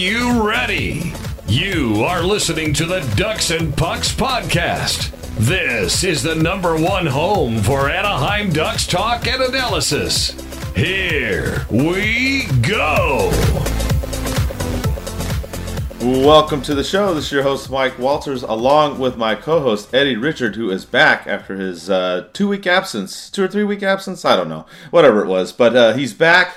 You ready? You are listening to the Ducks and Pucks podcast. This is the number one home for Anaheim Ducks talk and analysis. Here we go. Welcome to the show. This is your host, Mike Walters, along with my co host, Eddie Richard, who is back after his uh, two week absence, two or three week absence. I don't know, whatever it was. But uh, he's back.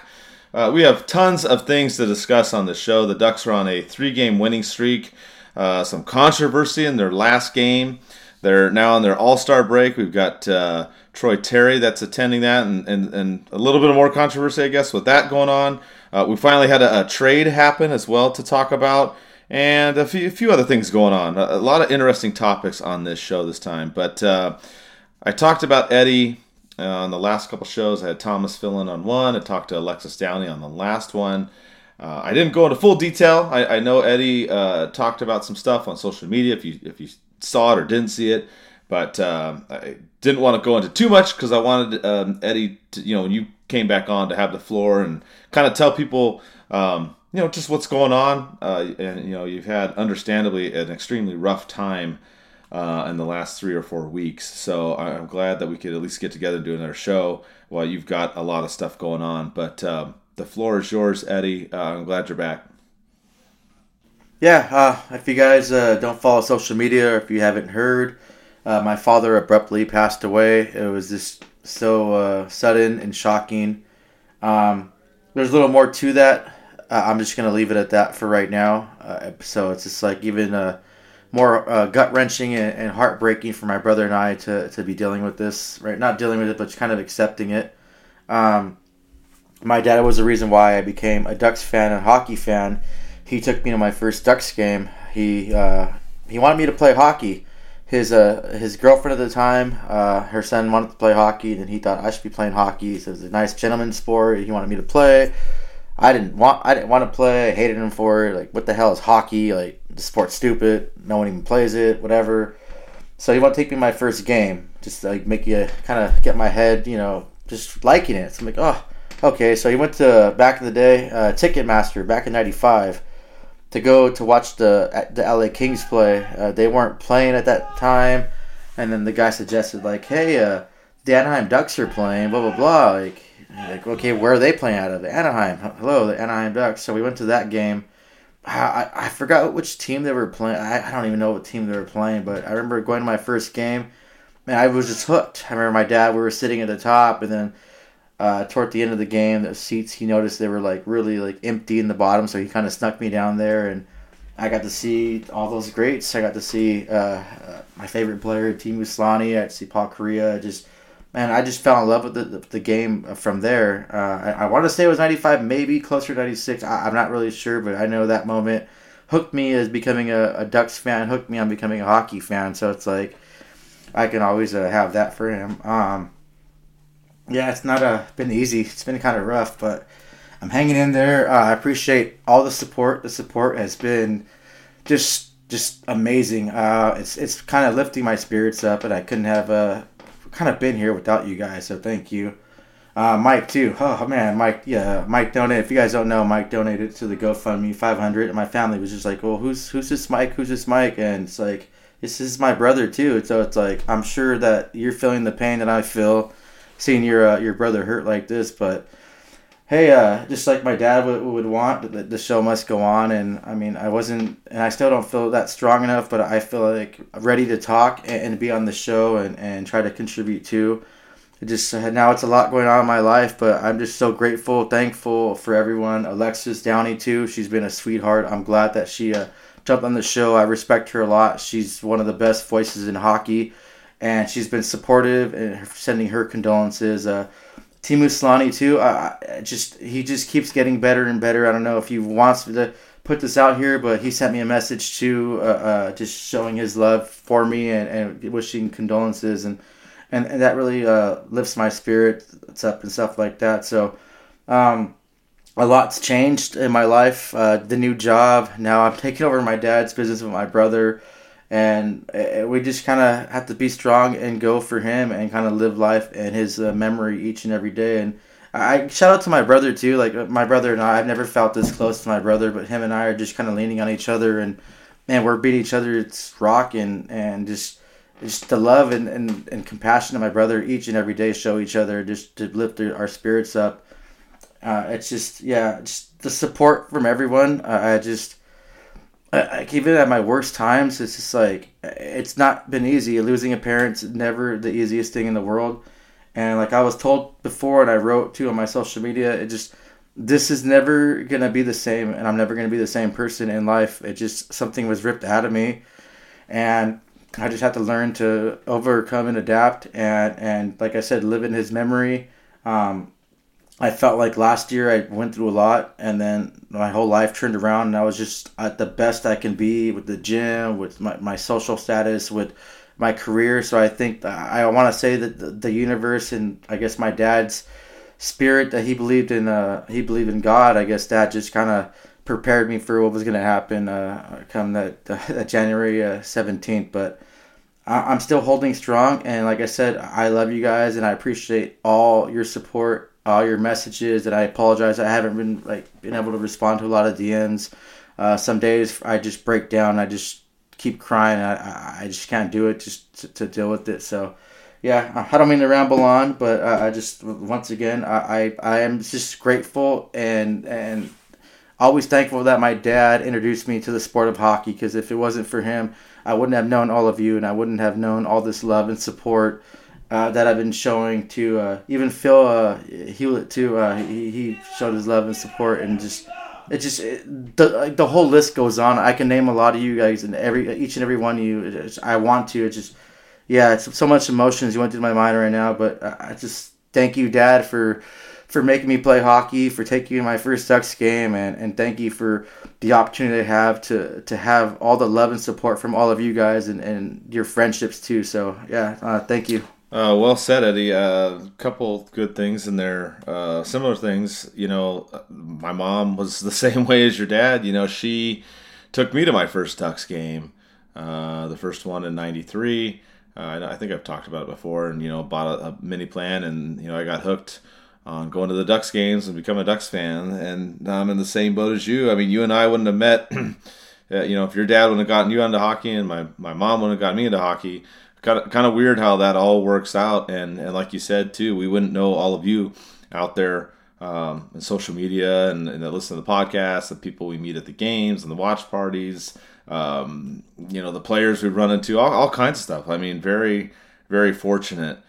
Uh, we have tons of things to discuss on the show. The Ducks are on a three game winning streak, uh, some controversy in their last game. They're now on their All Star break. We've got uh, Troy Terry that's attending that, and, and, and a little bit of more controversy, I guess, with that going on. Uh, we finally had a, a trade happen as well to talk about and a few, a few other things going on. A, a, lot of interesting topics on this show this time. But uh, I talked about Eddie uh, on the last couple shows. I had Thomas fill in on one. I talked to Alexis Downey on the last one. Uh, I didn't go into full detail. I, I know Eddie uh, talked about some stuff on social media. If you if you saw it or didn't see it, but um, I didn't want to go into too much because I wanted um, Eddie to you know when you came back on to have the floor and kind of tell people. Um, you know just what's going on uh, and you know you've had understandably an extremely rough time uh, in the last three or four weeks. So i'm glad that we could at least get together and do another show while you've got a lot of stuff going on. But um, the floor is yours eddie. Uh, i'm glad you're back. Yeah uh, if you guys uh, don't follow social media or if you haven't heard uh, my father abruptly passed away. It was just so sudden and shocking. Um, there's a little more to that. Uh, I'm just gonna leave it at that for right now. Uh, so it's just like even uh, more uh, gut wrenching and, and, heartbreaking for my brother and I to, to be dealing with this. Right, not dealing with it, but kind of accepting it. Um, my dad was the reason why I became a Ducks fan and hockey fan. He took me to my first Ducks game. He uh, he wanted me to play hockey. His uh, his girlfriend at the time, her son wanted to play hockey, and he thought I should be playing hockey. So it was a nice gentleman sport. He wanted me to play. I didn't want I didn't want to play. I hated him for it. Like what the hell is hockey? Like the sport's stupid. No one even plays it. Whatever. So he wanted to take me my first game, just to, like make you kind of get my head, you know, just liking it. So I'm like, oh, okay. So he went to back in the day, uh, Ticketmaster back in '95 to go to watch the the LA Kings play. Uh, they weren't playing at that time, and then the guy suggested like, hey, uh, the Anaheim Ducks are playing. Blah blah blah. Like like, okay, where are they playing out of? Anaheim. Hello, the Anaheim Ducks. So we went to that game. I, I forgot which team they were playing. I, I don't even know what team they were playing, but I remember going to my first game, and I was just hooked. I remember my dad. We were sitting at the top, and then uh, toward the end of the game, the seats he noticed they were like really like empty in the bottom, so he kind of snuck me down there, and I got to see all those greats. I got to see uh, uh, my favorite player, Teemu Selanne. I got to see Paul Kariya. Just man, I just fell in love with the, the, the game from there. Uh, I, I want to say it was 95, maybe closer to 96. I, am not really sure, but I know that moment hooked me as becoming a, a, Ducks fan, hooked me on becoming a hockey fan. So it's like I can always uh, have that for him. Um, yeah, it's not uh, been easy. It's been kind of rough, but I'm hanging in there. Uh, I appreciate all the support. The support has been just just amazing. Uh, it's it's kind of lifting my spirits up, and I couldn't have uh, kind of been here without you guys, so thank you. Uh, Mike too. Oh man, Mike. Yeah, Mike donated. If you guys don't know, Mike donated to the GoFundMe 500, and my family was just like, "Well, who's who's this Mike? Who's this Mike?" And it's like, this is my brother too. So it's like, I'm sure that you're feeling the pain that I feel, seeing your uh, your brother hurt like this. But hey, uh, just like my dad would, would want, the, the show must go on. And I mean, I wasn't, and I still don't feel that strong enough, but I feel like ready to talk and, and be on the show and, and try to contribute too. It just now it's a lot going on in my life, but I'm just so grateful, thankful for everyone. Alexis Downey too, she's been a sweetheart. I'm glad that she uh, jumped on the show. I respect her a lot. She's one of the best voices in hockey, and she's been supportive and sending her condolences. Uh, Teemu Selanne too. I, just he just keeps getting better and better. I don't know if he wants to put this out here, but he sent me a message too, uh, uh, just showing his love for me and, and wishing condolences and and, and that really uh, lifts my spirits up and stuff like that. So. Um, a lot's changed in my life. Uh, the new job. Now I'm taking over my dad's business with my brother and uh, we just kind of have to be strong and go for him and kind of live life and his uh, memory each and every day and I shout out to my brother too. Like my brother and I, I've never felt this close to my brother, but him and I are just kind of leaning on each other, and man, we're beating each other. It's rock and and just just the love and, and, and compassion of my brother each and every day show each other just to lift our spirits up. Uh, it's just yeah, just the support from everyone. Uh, I just like even at my worst times, it's just like it's not been easy. Losing a parent's never the easiest thing in the world and like I was told before, and I wrote too on my social media, it just this is never gonna be the same, and I'm never gonna be the same person in life. It just something was ripped out of me, and I just had to learn to overcome and adapt, and and like I said, live in His memory. Um, I felt like last year I went through a lot, and then my whole life turned around, and I was just at the best I can be with the gym, with my, my social status, with my career. So I think I want to say that the, the, universe and I guess my dad's spirit that he believed in, uh, he believed in God. I guess that just kind of prepared me for what was going to happen uh, come that, that January seventeenth. but I, am still holding strong, and like I said, I love you guys, and I appreciate all your support, all your messages. And I apologize I haven't been like been able to respond to a lot of DMs. Uh, some days I just break down. I just keep crying. I, I just can't do it just to, to deal with it. So, yeah, I don't mean to ramble on, but I, I just once again I, I, I am just grateful and and always thankful that my dad introduced me to the sport of hockey. Because if it wasn't for him, I wouldn't have known all of you, and I wouldn't have known all this love and support. Uh, that I've been showing to uh, even Phil uh, Hewlett too. Uh, he, he showed his love and support and just it just it, the the whole list goes on. I can name a lot of you guys and every each and every one of you. I want to. It just yeah, it's so much emotions going through my mind right now. But I just thank you, Dad, for for making me play hockey, for taking me to my first Ducks game, and, and thank you for the opportunity I have to to have all the love and support from all of you guys and, and your friendships too. So yeah, uh, thank you. Uh, well said, Eddie. A uh, couple good things in there. Uh, similar things. You know, my mom was the same way as your dad. You know, she took me to my first Ducks game, uh, the first one in '93. Uh, I think I've talked about it before, and you know, bought a, a, mini plan, and you know, I got hooked on going to the Ducks games and become a Ducks fan. And I'm in the same boat as you. I mean, you and I wouldn't have met. you know, if your dad wouldn't have gotten you into hockey, and my my mom wouldn't have gotten me into hockey kind of weird how that all works out. And and like you said too, we wouldn't know all of you out there um, in social media and, and listen to the podcast, the people we meet at the games and the watch parties, um, you know, the players we run into, all, all kinds of stuff. I mean, very very fortunate.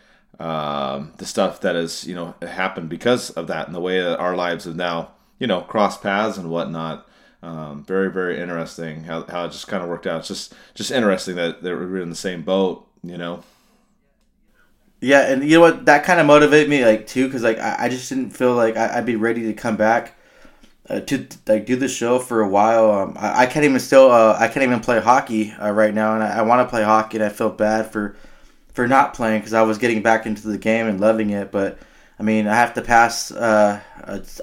Um, the stuff that has you know happened because of that and the way that our lives have now you know crossed paths and whatnot. Um, very very interesting how, how it just kind of worked out. It's just just interesting that, that we're in the same boat you know. Yeah, and you know what? That kind of motivated me, like too, because like I, I just didn't feel like I, would be ready to come back uh, to like do the show for a while. Um, I, I can't even still uh, I can't even play hockey uh, right now, and I, I want to play hockey, and I feel bad for for not playing because I was getting back into the game and loving it, but. I mean, I have to pass uh,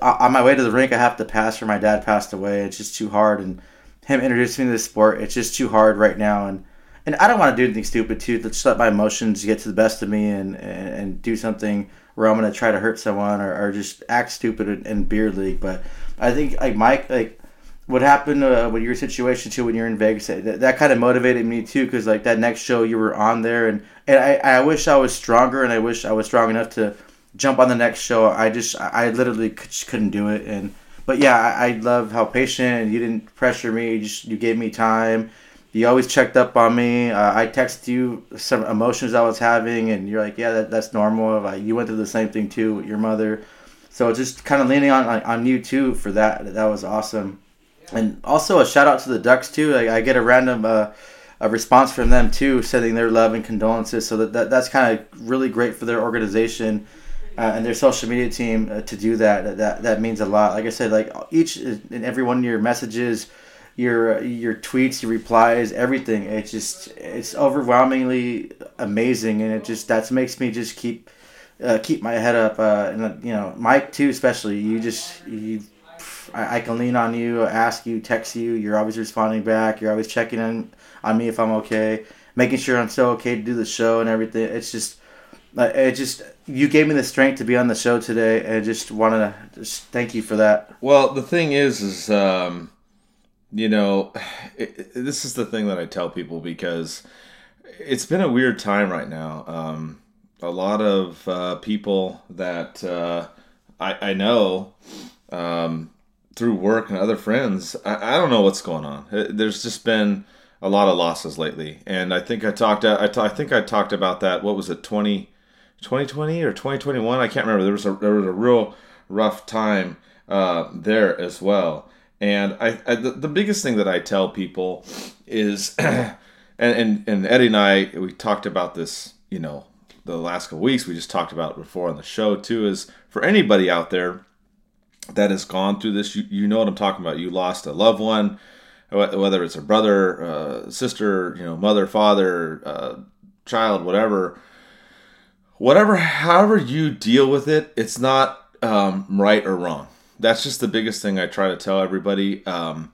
on my way to the rink. I have to pass where my dad passed away. It's just too hard, and him introducing me to the sport. It's just too hard right now, and and I don't want to do anything stupid too. Let's let my emotions get to the best of me and and, and do something where I'm gonna try to hurt someone or, or just act stupid in, in beer league. But I think like Mike, like what happened uh, with your situation too when you're in Vegas, that, that kind of motivated me too because like that next show you were on there and and I, I wish I was stronger and I wish I was strong enough to jump on the next show. I just I literally just couldn't do it and. But yeah, I, I love how patient you didn't pressure me. You just you gave me time you always checked up on me. Uh, I texted you some emotions I was having, and you're like, "Yeah, that, that's normal." Like you went through the same thing too with your mother, so just kind of leaning on on you too for that. That was awesome, and also a shout out to the Ducks too. Like, I get a random uh, a response from them too, sending their love and condolences. So that, that that's kind of really great for their organization. Uh, and their social media team uh, to do that. That that means a lot. Like I said, like each and every one of your messages, your your tweets, your replies, everything. It's just it's overwhelmingly amazing, and it just that makes me just keep uh, keep my head up. Uh, and you know, Mike too, especially. You just you. I, can lean on you, ask you, text you. You're always responding back. You're always checking in on me if I'm okay, making sure I'm still okay to do the show and everything. It's just it just you gave me the strength to be on the show today, and I just want to just thank you for that. Well, the thing is, is um, you know, it, this is the thing that I tell people because it's been a weird time right now. Um, a lot of uh, people that uh, I, I know um, through work and other friends, I, I don't know what's going on. There's just been a lot of losses lately, and I think I talked. I, t- I think I talked about that. What was it, 20, 2020 or twenty twenty one? I can't remember. There was a there was a real rough time uh, there as well. And I, I the, the, biggest thing that I tell people is, and, and and Eddie and I we talked about this, you know, the last couple weeks. We just talked about before on the show too. Is for anybody out there that has gone through this, you, you know what I'm talking about. You lost a loved one, whether it's a brother, uh, sister, you know, mother, father, uh, child, whatever. Whatever, however you deal with it, it's not um, right or wrong that's just the biggest thing I try to tell everybody. Um,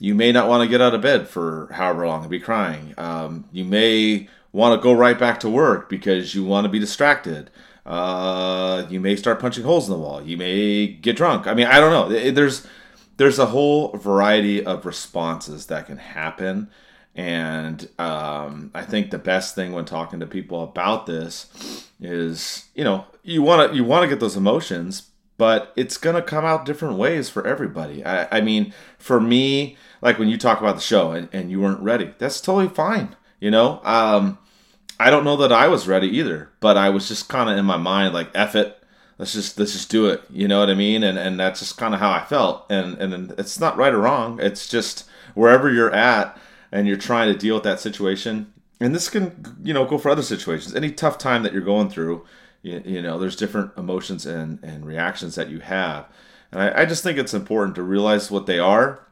you may not want to get out of bed for however long and be crying. Um, you may want to go right back to work because you want to be distracted. Uh, you may start punching holes in the wall. You may get drunk. I mean, I don't know. There's there's a whole variety of responses that can happen, and um, I think the best thing when talking to people about this is, you know, you want to you want to get those emotions, but it's to come out different ways for everybody. I, I, mean, for me, like when you talk about the show and, and you weren't ready, that's totally fine. You know, um, I don't know that I was ready either, but I was just kind of in my mind like, F it, let's just, let's just do it. You know what I mean? And, and that's just kind of how I felt. And, and it's not right or wrong. It's just wherever you're at and you're trying to deal with that situation. And this can, you know, go for other situations. Any tough time that you're going through, you, you know there's different emotions and, and reactions that you have. And I, I just think it's important to realize what they are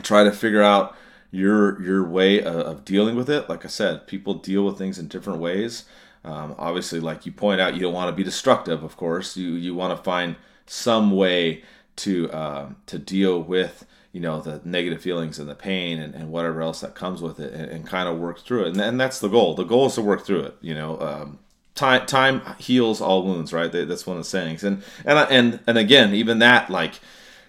try to figure out your your way of, of, dealing with it. Like i said people deal with things in different ways. Um, obviously like you point out you don't want to be destructive of course. You you want to find some way to uh, to deal with you know the negative feelings and the pain and, and whatever else that comes with it and, and kind of work through it. And, and that's the goal. The goal is to work through it you know um, time time heals all wounds, right? That's one of the sayings. And and and and again, even that, like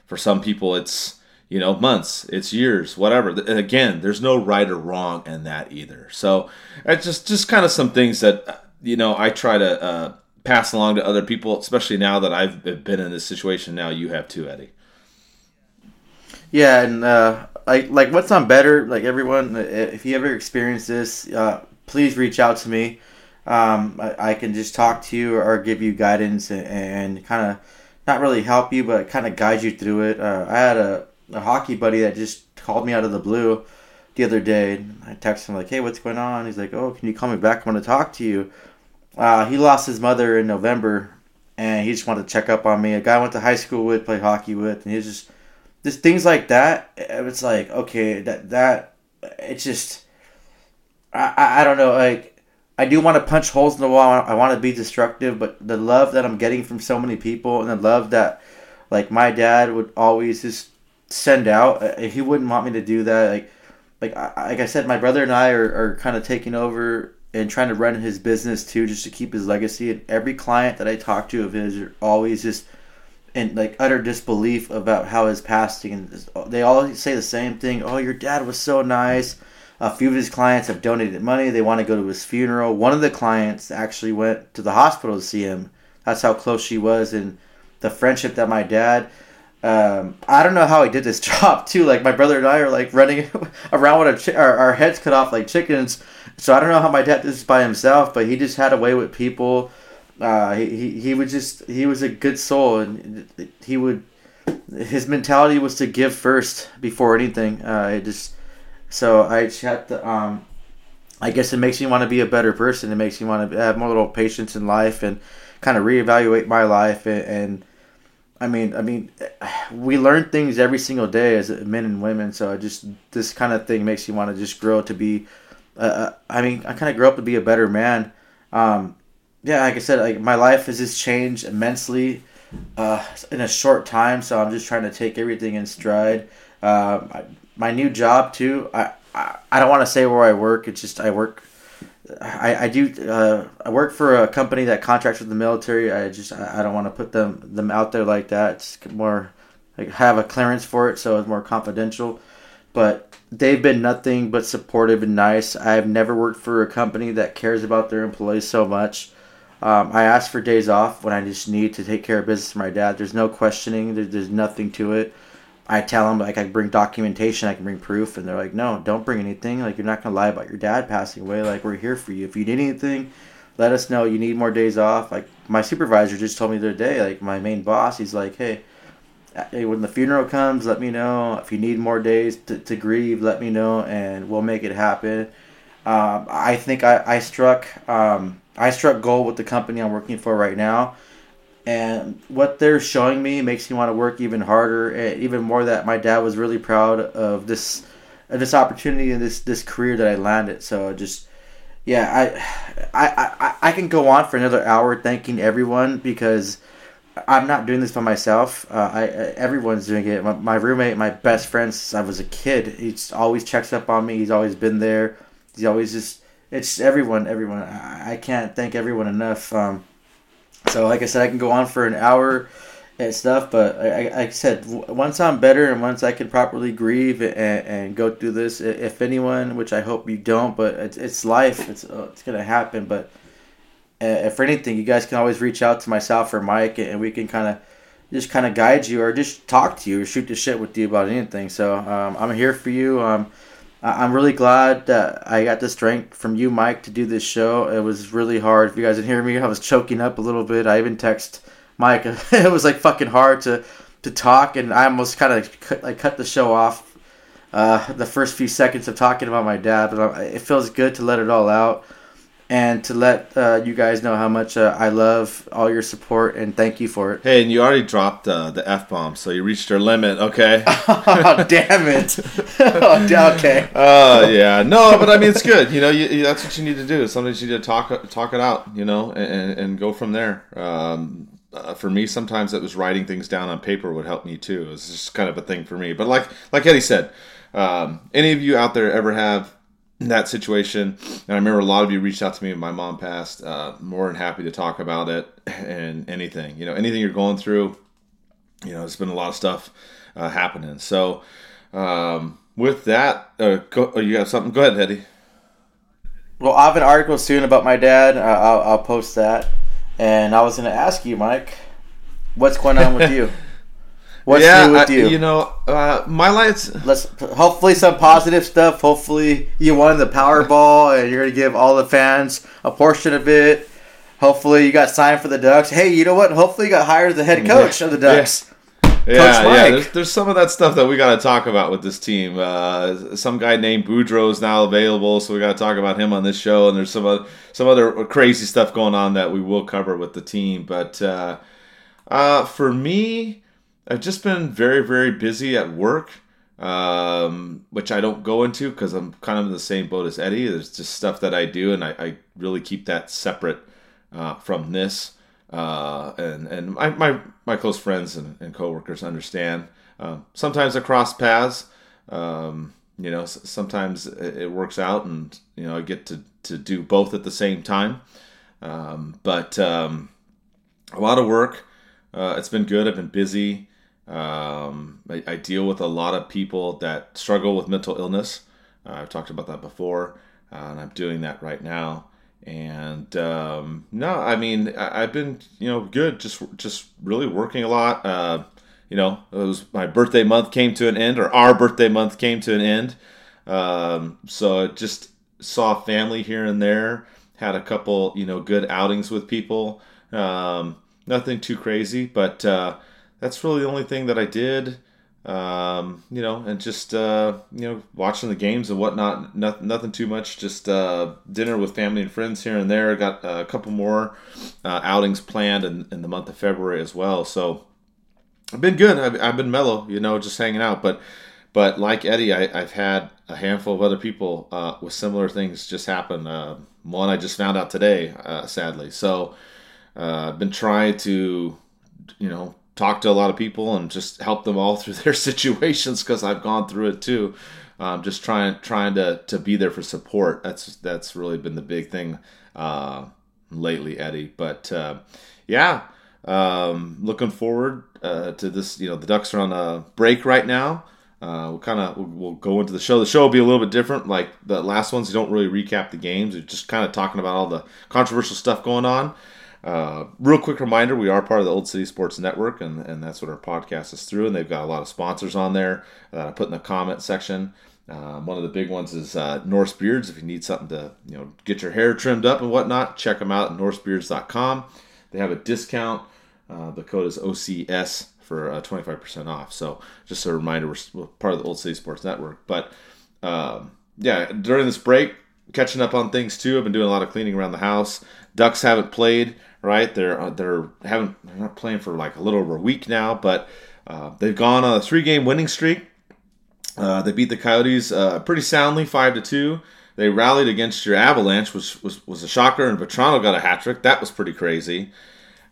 for some people, it's you know months, it's years, whatever. And again, there's no right or wrong in that either. So it's just just kind of some things that you know I try to uh, pass along to other people, especially now that I've been in this situation. Now you have too, Eddie. Yeah, and uh, like like what's on better? Like everyone, if you ever experience this, uh, please reach out to me um, I, I, can just talk to you or give you guidance and, and kind of not really help you, but kind of guide you through it. Uh, I had a, a hockey buddy that just called me out of the blue the other day. I texted him like, "Hey, what's going on?" He's like, "Oh, can you call me back? I want to talk to you." Uh, he lost his mother in November, and he just wanted to check up on me. A guy I went to high school with, played hockey with, and he's just just things like that. It's like okay, that that it's just I I, I don't know like I do want to punch holes in the wall. I want to be destructive, but the love that I'm getting from so many people and the love that, like, my dad would always just send out. Uh, he wouldn't want me to do that. Like, like, like I said, my brother and I are, are kind of taking over and trying to run his business too, just to keep his legacy. And every client that I talk to of his are always just in like utter disbelief about how his passing. And they all say the same thing. Oh, your dad was so nice a few of his clients have donated money. They want to go to his funeral. One of the clients actually went to the hospital to see him. That's how close she was, and the friendship that my dad. Um, I don't know how he did this job too. Like my brother and I are like running around with our, our, our heads cut off like chickens. So I don't know how my dad did this by himself, but he just had a way with people. Uh, he, he he would just he was a good soul, and he would his mentality was to give first before anything. Uh, it just so I had to, um, I guess it makes me want to be a better person. It makes me want to have more little patience in life and kind of reevaluate my life. And, and I mean, I mean, we learn things every single day as men and women. So I just this kind of thing makes you want to just grow to be. Uh, I mean, I kind of grew up to be a better man. Um, yeah, like I said, like my life has just changed immensely uh, in a short time. So I'm just trying to take everything in stride. Uh, my new job too. I I, I don't want to say where I work. It's just I work I, I do uh, I work for a company that contracts with the military. I just I, I don't want to put them them out there like that. It's more like have a clearance for it, so it's more confidential. But they've been nothing but supportive and nice. I've never worked for a company that cares about their employees so much. Um, I ask for days off when I just need to take care of business for my dad. There's no questioning. There's, there's nothing to it. I tell them like I bring documentation, I can bring proof, and they're like, no, don't bring anything. Like you're not gonna lie about your dad passing away. Like we're here for you. If you need anything, let us know. You need more days off. Like my supervisor just told me the other day. Like my main boss, he's like, hey, when the funeral comes, let me know. If you need more days to, to grieve, let me know, and we'll make it happen. Um, I think I, I struck um, I struck gold with the company I'm working for right now, and what they're showing me makes me want to work even harder, and even more. That my dad was really proud of this this opportunity and this this career that I landed. So just yeah, I I I, I can go on for another hour thanking everyone because I'm not doing this by myself. Uh, I, everyone's doing it. My, my, roommate, my best friend since I was a kid, he's always checks up on me. He's always been there. He's always just it's everyone, everyone. I, I can't thank everyone enough. Um, so like I said, I can go on for an hour and stuff, but I, like I said, once I'm better and once I can properly grieve and, and go through this, if anyone, which I hope you don't, but it's, it's life. It's uh, it's gonna happen, but uh, if for anything, you guys can always reach out to myself or Mike, and we can kind of just kind of guide you or just talk to you or shoot the shit with you about anything. So um, I'm here for you. Um, I'm really glad that I got the strength from you, Mike, to do this show. It was really hard. If you guys didn't hear me, I was choking up a little bit. I even text Mike. it was like fucking hard to to talk, and I almost kind of cut, like cut the show off. Uh, the first few seconds of talking about my dad, but it feels good to let it all out and to let uh, you guys know how much uh, I love all your support and thank you for it. Hey, and you already dropped uh, the f bomb, so you reached your limit. Okay. oh, damn it. okay. Uh, yeah. No, but I mean it's good. You know, you, you, that's what you need to do. Sometimes you need to talk talk it out. You know, and, and go from there. Um, uh, for me, sometimes it was writing things down on paper would help me too. It's just kind of a thing for me. But like like Eddie said, um, any of you out there ever have that situation. And I remember a lot of you reached out to me when my mom passed. Uh, more than happy to talk about it and anything. You know, anything you're going through. You know, there's been a lot of stuff uh, happening. So, um, with that, uh, go, oh, you have something? Go ahead, Eddie. Well, I have an article soon about my dad. I'll, I'll post that. And I was going to ask you, Mike, what's going on with you? What's yeah, new with you? I, you know, uh, my lights. Let's hopefully some positive stuff. Hopefully you won the Powerball and you're gonna give all the fans a portion of it. Hopefully you got signed for the Ducks. Hey, you know what? Hopefully you got hired as the head coach yeah. of the Ducks. Yeah, yeah. yeah. There's, there's, some of that stuff that we got to talk about with this team. Uh, some guy named Boudreau is now available, so we got to talk about him on this show. And there's some other, some other crazy stuff going on that we will cover with the team. But uh, uh, for me, I've just been very, very busy at work, um, which I don't go into because I'm kind of in the same boat as Eddie. There's just stuff that I do, and I, I really keep that separate uh, from this. Uh, and and my, my, my close friends and, and coworkers understand. Um, sometimes I cross paths. Um, you know, sometimes it works out, and you know I get to to do both at the same time. Um, but um, a lot of work. Uh, it's been good. I've been busy. Um, I, I, deal with a lot of people that struggle with mental illness. Uh, I've talked about that before, uh, and I'm doing that right now. And um, no, I mean I, have been you know good, just just really working a lot. Uh, you know, it was my birthday month came to an end, or our birthday month came to an end. Um, so just saw family here and there. Had a couple you know good outings with people. Um, nothing too crazy, but uh, that's really the only thing that I did. Um, you know, and just uh, you know, watching the games and whatnot. Nothing, nothing too much. Just uh, dinner with family and friends here and there. Got a couple more uh, outings planned in, in the month of February as well. So I've been good. I've, I've been mellow. You know, just hanging out. But but like Eddie, I, have had a handful of other people uh, with similar things just happen. Uh, one I just found out today, uh, sadly. So I've been trying to you know talk to a lot of people and just help them all through their situations because I've gone through it too. um, just trying trying to to be there for support. That's that's really been the big thing uh, lately, Eddie. But uh, yeah, um, looking forward uh, to this. You know, the Ducks are on a break right now. Uh, we'll kind of we'll, we'll, go into the show. The show will be a little bit different. Like the last ones, you don't really recap the games. You're just kind of talking about all the controversial stuff going on. Uh, real quick reminder: we are part of the Old City Sports Network, and, and that's what our podcast is through. And they've got a lot of sponsors on there that I put in the comment section. Um, one of the big ones is uh, Norse Beards. If you need something to you know get your hair trimmed up and whatnot, check them out at norsebeards.com. They have a discount. Uh, the code is OCS for uh, 25% off. So just a reminder, we're, we're, part of the Old City Sports Network. But um, yeah, during this break, catching up on things too. I've been doing a lot of cleaning around the house. Ducks haven't played, right? They're uh, they're haven't they're not playing for like a little over a week now, but uh, they've gone on a three game winning streak. Uh, they beat the Coyotes uh, pretty soundly, five to two. They rallied against your Avalanche, which was, was a shocker, and Vatrano got a hat trick. That was pretty crazy.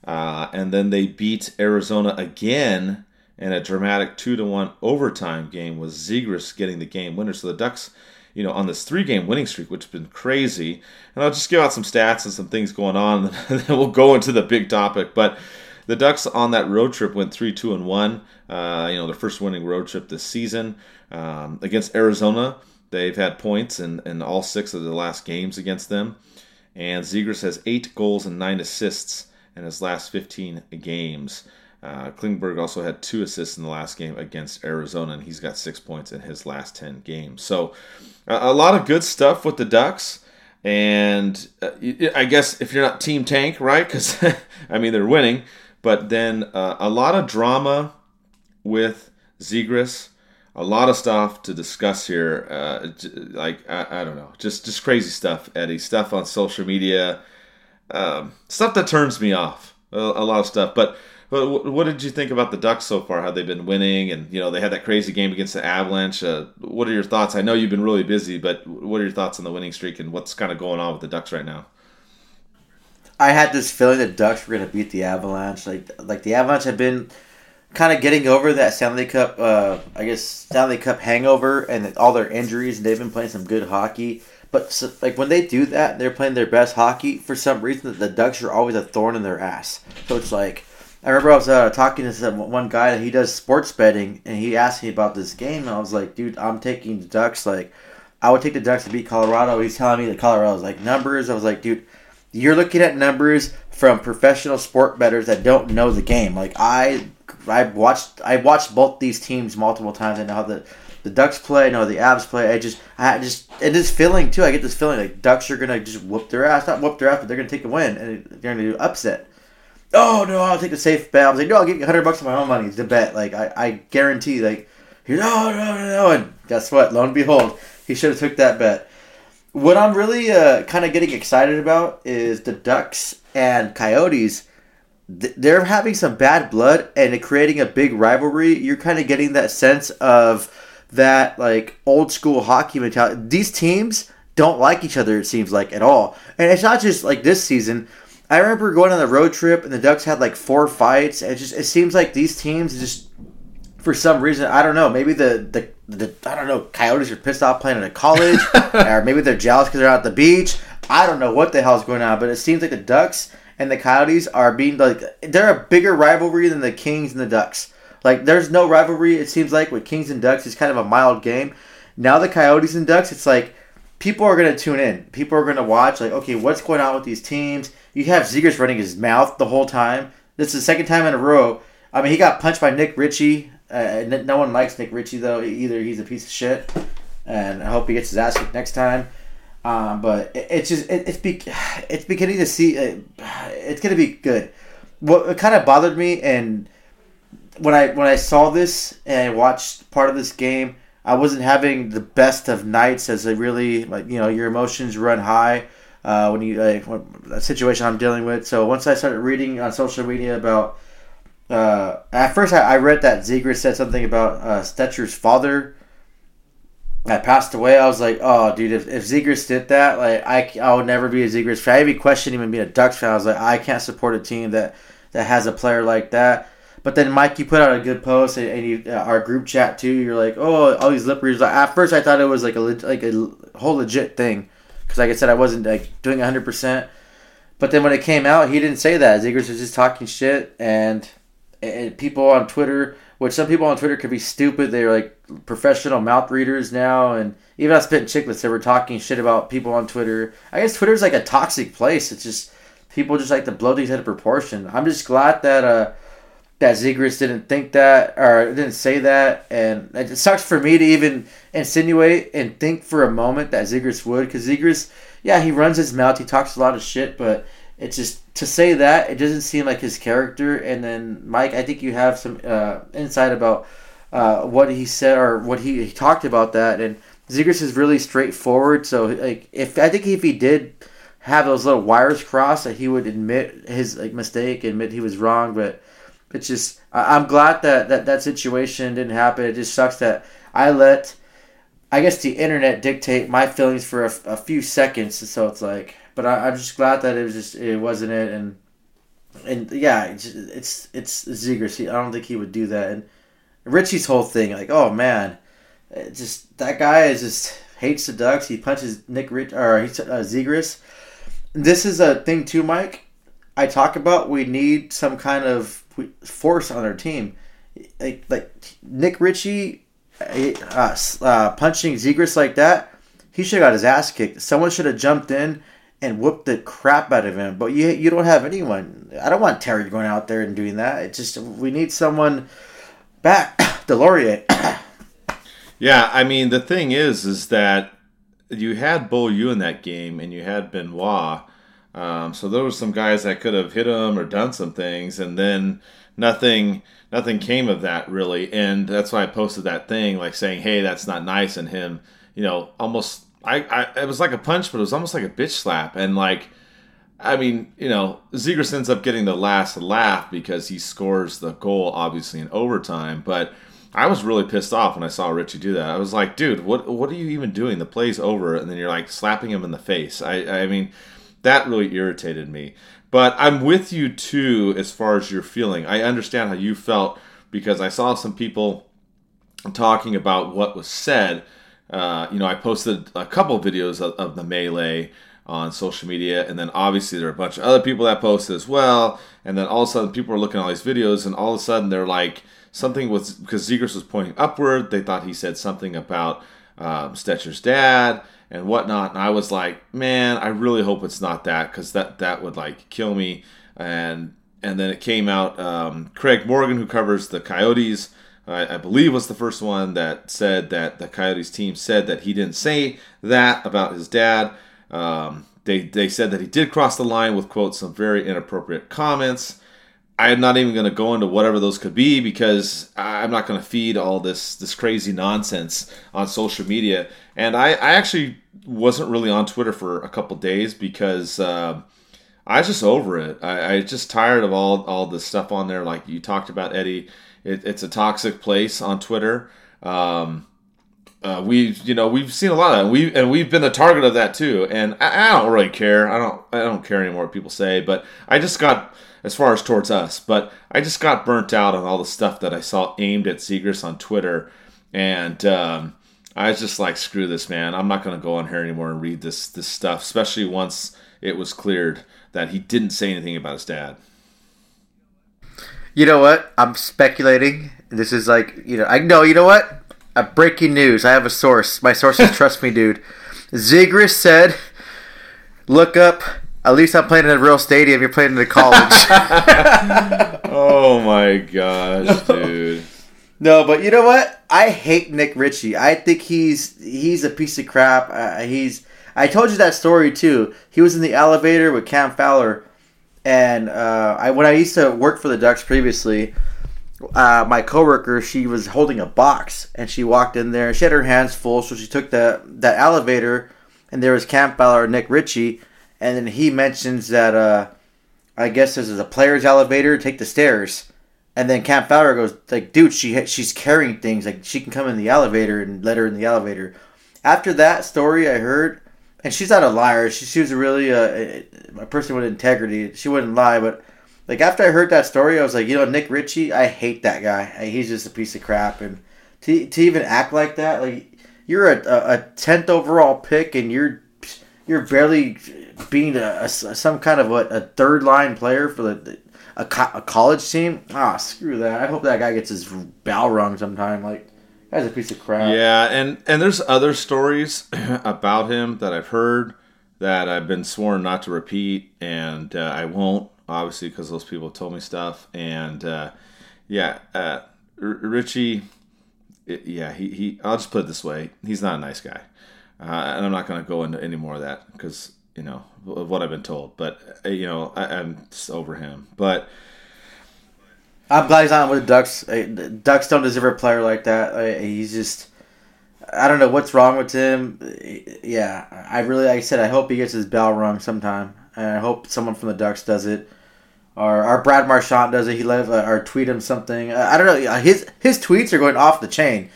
Uh, and then they beat Arizona again in a dramatic two to one overtime game with Zegras getting the game winner. So the Ducks, you know, on this three game winning streak, which has been crazy. And I'll just give out some stats and some things going on, and then we'll go into the big topic. But the Ducks on that road trip went three two and one. Uh, you know, their first winning road trip this season um, against Arizona. They've had points in, in all six of the last games against them. And Zegras has eight goals and nine assists in his last 15 games. Uh, Klingberg also had two assists in the last game against Arizona, and he's got six points in his last 10 games. So, uh, a lot of good stuff with the Ducks. And uh, I guess if you're not Team Tank, right? Because, I mean, they're winning. But then uh, a lot of drama with Zegras. A lot of stuff to discuss here. Uh, like, I, I don't know. Just, just crazy stuff, Eddie. Stuff on social media um, stuff that turns me off. A, a, lot of stuff, but. But what did you think about the Ducks so far? How they've been winning, and you know they had that crazy game against the Avalanche. Uh, what are your thoughts? I know you've been really busy, but what are your thoughts on the winning streak and what's kind of going on with the Ducks right now? I had this feeling the Ducks were going to beat the Avalanche. Like like the Avalanche have been kind of getting over that Stanley Cup, uh, I guess Stanley Cup hangover and all their injuries. And they've been playing some good hockey. But so, like when they do that, they're playing their best hockey. For some reason, the Ducks are always a thorn in their ass. So it's like I remember I was uh, talking to some, one guy that he does sports betting, and he asked me about this game, and I was like, dude, I'm taking the Ducks. Like, I would take the Ducks to beat Colorado. He's telling me that Colorado's like numbers. I was like, dude, you're looking at numbers from professional sport bettors that don't know the game. Like I, I watched I watched both these teams multiple times. I know how the the Ducks play, no, the Avs play. I just, I just, and this feeling too. I get this feeling like Ducks are gonna just whoop their ass, not whoop their ass, but they're gonna take a win and they're gonna do upset. Oh no, I'll take the safe bet. I was like, no, I'll give you hundred bucks of my own money to bet. Like I, I guarantee. Like he's no, no, no, no, and guess what? Lo and behold, he should have took that bet. What I'm really uh, kind of getting excited about is the Ducks and Coyotes they're having some bad blood and creating a big rivalry. You're kind of getting that sense of that like old school hockey mentality. These teams don't like each other. It seems like at all, and it's not just like this season. I remember going on the road trip and the Ducks had like four fights. And it just it seems like these teams just for some reason I don't know. Maybe the the, the I don't know. Coyotes are pissed off playing in a college, or maybe they're jealous because they're at the beach. I don't know what the hell's going on, but it seems like the Ducks and the Coyotes are being like they're a bigger rivalry than the Kings and the Ducks. Like there's no rivalry. It seems like with Kings and Ducks, it's kind of a mild game. Now the Coyotes and Ducks, it's like people are gonna tune in. People are gonna watch. Like, okay, what's going on with these teams? You have Zegras running his mouth the whole time. This is the second time in a row. I mean, he got punched by Nick Ritchie. Uh, no one likes Nick Ritchie though. Either he's a piece of shit, and I hope he gets his ass kicked next time. Um, but it, it's just it, it's be, it's beginning to see. Uh, it's gonna be good. What kind of bothered me and when I when I saw this and watched part of this game, I wasn't having the best of nights as I really like you know your emotions run high uh, when you like a situation I'm dealing with. So once I started reading on social media about uh, at first I, I, read that Zegras said something about uh, Stecher's father that passed away. I was like, oh dude, if, if Zegras did that, like I I would never be a Zegras fan. I'd be questioning even being a Ducks fan. I was like, I can't support a team that that has a player like that. But then Mike, you put out a good post, and, and you, uh, our group chat too. You're like, oh, all these lip readers. At first, I thought it was like a like a whole legit thing, because like I said, I wasn't like doing 100. percent But then when it came out, he didn't say that. Zegras was just talking shit, and, and people on Twitter, which some people on Twitter could be stupid. They're like professional mouth readers now, and even on Spitting Chicklets, they were talking shit about people on Twitter. I guess Twitter's like a toxic place. It's just people just like to blow these out of proportion. I'm just glad that uh that Zegras didn't think that or didn't say that, and it sucks for me to even insinuate and think for a moment that Zegras would, because Zegras, yeah, he runs his mouth, he talks a lot of shit, but it's just to say that it doesn't seem like his character. And then Mike, I think you have some uh, insight about uh, what he said or what he, he talked about that, and Zegras is really straightforward. So like, if I think if he did have those little wires crossed, that he would admit his like mistake, admit he was wrong, but it's just I, I'm glad that, that that situation didn't happen. It just sucks that I let I guess the internet dictate my feelings for a, a few seconds. So it's like, but I, I'm just glad that it was just it wasn't it, and and yeah, it's it's, it's Zegras. He, I don't think he would do that. And Ritchie's whole thing, like, oh man, just that guy is just hates the Ducks. He punches Nick Rich or he's uh, Zegras. This is a thing too, Mike. I talk about we need some kind of force on their team. Like like Nick Ritchie uh, uh, punching Zegras like that, he should have got his ass kicked. Someone should have jumped in and whooped the crap out of him. But you you don't have anyone. I don't want Terry going out there and doing that. It's just we need someone back. Deslauriers. Yeah, I mean the thing is, is that you had Beaulieu in that game, and you had Benoit. Um, so there were some guys that could have hit him or done some things, and then nothing nothing came of that really. And that's why I posted that thing, like saying, "Hey, that's not nice," and him, you know, almost. I, I it was like a punch, but it was almost like a bitch slap, and like. I mean, you know, Zegras ends up getting the last laugh because he scores the goal, obviously in overtime. But I was really pissed off when I saw Ritchie do that. I was like, dude, what what are you even doing? The play's over, and then you're like slapping him in the face. I I mean, that really irritated me. But I'm with you too as far as your feeling. I understand how you felt because I saw some people talking about what was said. Uh, you know, I posted a couple of videos of, of the melee on social media, and then obviously there are a bunch of other people that posted as well. And then all of a sudden, people are looking at all these videos, and all of a sudden they're like, something was because Zegras was pointing upward. They thought he said something about um, Stecher's dad and whatnot. And I was like, man, I really hope it's not that because that that would like kill me. And and then it came out. Um, Craig Morgan, who covers the Coyotes, I, I, believe was the first one that said that the Coyotes team said that he didn't say that about his dad. Um, they they said that he did cross the line with quote some very inappropriate comments. I'm not even going to go into whatever those could be because I'm not going to feed all this this crazy nonsense on social media. And I, I actually wasn't really on Twitter for a couple days because uh, I was just over it. I, I just tired of all all the stuff on there. Like you talked about, Eddie, it, it's a toxic place on Twitter. Um, uh, we've you know we've seen a lot of that. We and we've been the target of that too. And I, I don't really care. I don't I don't care anymore what people say. But I just got as far as towards us. But I just got burnt out on all the stuff that I saw aimed at Zegras on Twitter, and um, I was just like, screw this, man. I'm not going to go on here anymore and read this this stuff, especially once it was cleared that he didn't say anything about his dad. You know what? I'm speculating. This is like, you know, I know. You know what? A breaking news. I have a source. My sources trust me, dude. Zegras said, "Look up at least I'm playing in a real stadium. You're playing in a college. oh my gosh, dude. No, but you know what? I hate Nick Ritchie. I think he's he's a piece of crap. Uh, he's. I told you that story too. He was in the elevator with Cam Fowler, and uh, I when I used to work for the Ducks previously. Uh, my coworker, she was holding a box, and she walked in there. She had her hands full, so she took the that elevator, and there was Cam Fowler Nick Ritchie and then he mentions that uh, I guess this is a player's elevator. Take the stairs, and then Cam Fowler goes like, "Dude, she she's carrying things. Like she can come in the elevator and let her in the elevator." After that story, I heard, and she's not a liar. She, she was a really uh, a person with integrity. She wouldn't lie, but like after I heard that story, I was like, you know, Nick Ritchie, I hate that guy. He's just a piece of crap, and to, to even act like that, like you're a, a tenth overall pick, and you're you're barely being a, a some kind of a third line player for the a, co- a college team. Ah, screw that. I hope that guy gets his bell rung sometime. Like, that's a piece of crap. Yeah, and and there's other stories about him that I've heard that I've been sworn not to repeat, and uh, I won't obviously because those people told me stuff. And uh, yeah, uh, R- Ritchie, it, yeah, he, he. I'll just put it this way: he's not a nice guy, uh, and I'm not going to go into any more of that because you know of what I've been told. But uh, you know, I, am over him. But I'm glad he's not with the Ducks. Ducks don't deserve a player like that. He's just. I don't know what's wrong with him. Yeah, I really, like I said, I hope he gets his bell rung sometime, and I hope someone from the Ducks does it or, or Brad Marchand does it. He let uh, or tweet him something. Uh, I don't know. His his tweets are going off the chain.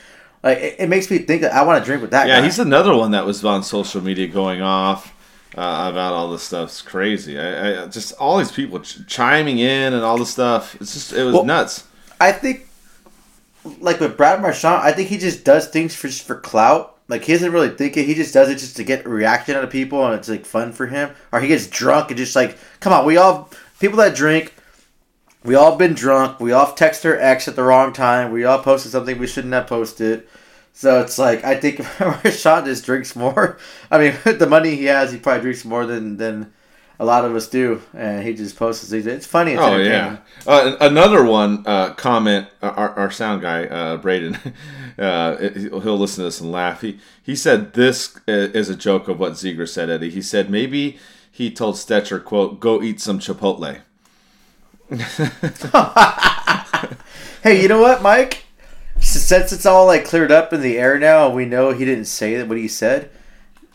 Like it, it makes me think that I want to drink with that. Yeah, guy. he's another one that was on social media going off uh, about all this stuff. It's crazy. I, I, just all these people ch- chiming in and all this stuff. It's just it was well, nuts. I think, like with Brad Marchand, I think he just does things for just for clout. Like he doesn't really think it. He just does it just to get reaction out of people, and it's like fun for him. Or he gets drunk and just like, come on, we all people that drink, we all been drunk. We all text our ex at the wrong time. We all posted something we shouldn't have posted. So it's like I think Sean just drinks more. I mean, with the money he has, he probably drinks more than than a lot of us do, and he just posts things. It's funny. It's oh yeah. Uh, another one uh, comment. Uh, our, our sound guy, uh, Braden, uh, he'll listen to this and laugh. He he said this is a joke of what Ziegler said. Eddie. He said maybe he told Stecher, "quote Go eat some Chipotle." hey, you know what, Mike? Since it's all like cleared up in the air now, and we know he didn't say what he said,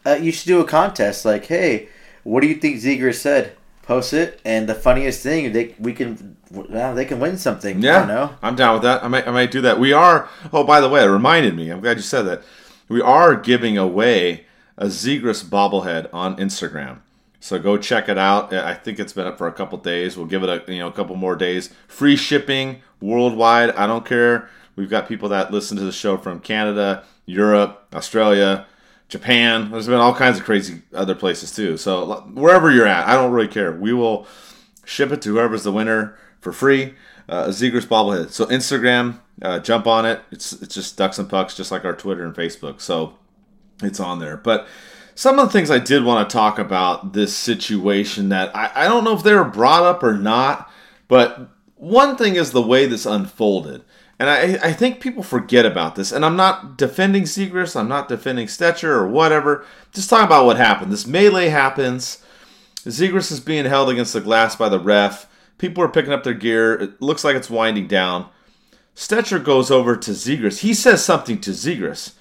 uh, you should do a contest. Like, hey, what do you think Zegras said? Post it, and the funniest thing, they we can well, they can win something. Yeah, know? I'm down with that. I might I might do that. We are. Oh, by the way, it reminded me. I'm glad you said that. We are giving away a Zegras bobblehead on Instagram. So go check it out. I think it's been up for a couple days. We'll give it a you know a couple more days. Free shipping worldwide. I don't care. We've got people that listen to the show from Canada, Europe, Australia, Japan. There's been all kinds of crazy other places too. So wherever you're at, I don't really care. We will ship it to whoever's the winner for free. Uh, a Zegras bobblehead. So Instagram, uh, jump on it. It's it's just ducks and pucks, just like our Twitter and Facebook. So it's on there. But some of the things I did want to talk about this situation that I, I don't know if they were brought up or not, but one thing is the way this unfolded. And I, I think people forget about this. And I'm not defending Zegras, I'm not defending Stecher or whatever. Just talking about what happened. This melee happens. Zegras is being held against the glass by the ref. People are picking up their gear. It looks like it's winding down. Stecher goes over to Zegras. He says something to Zegras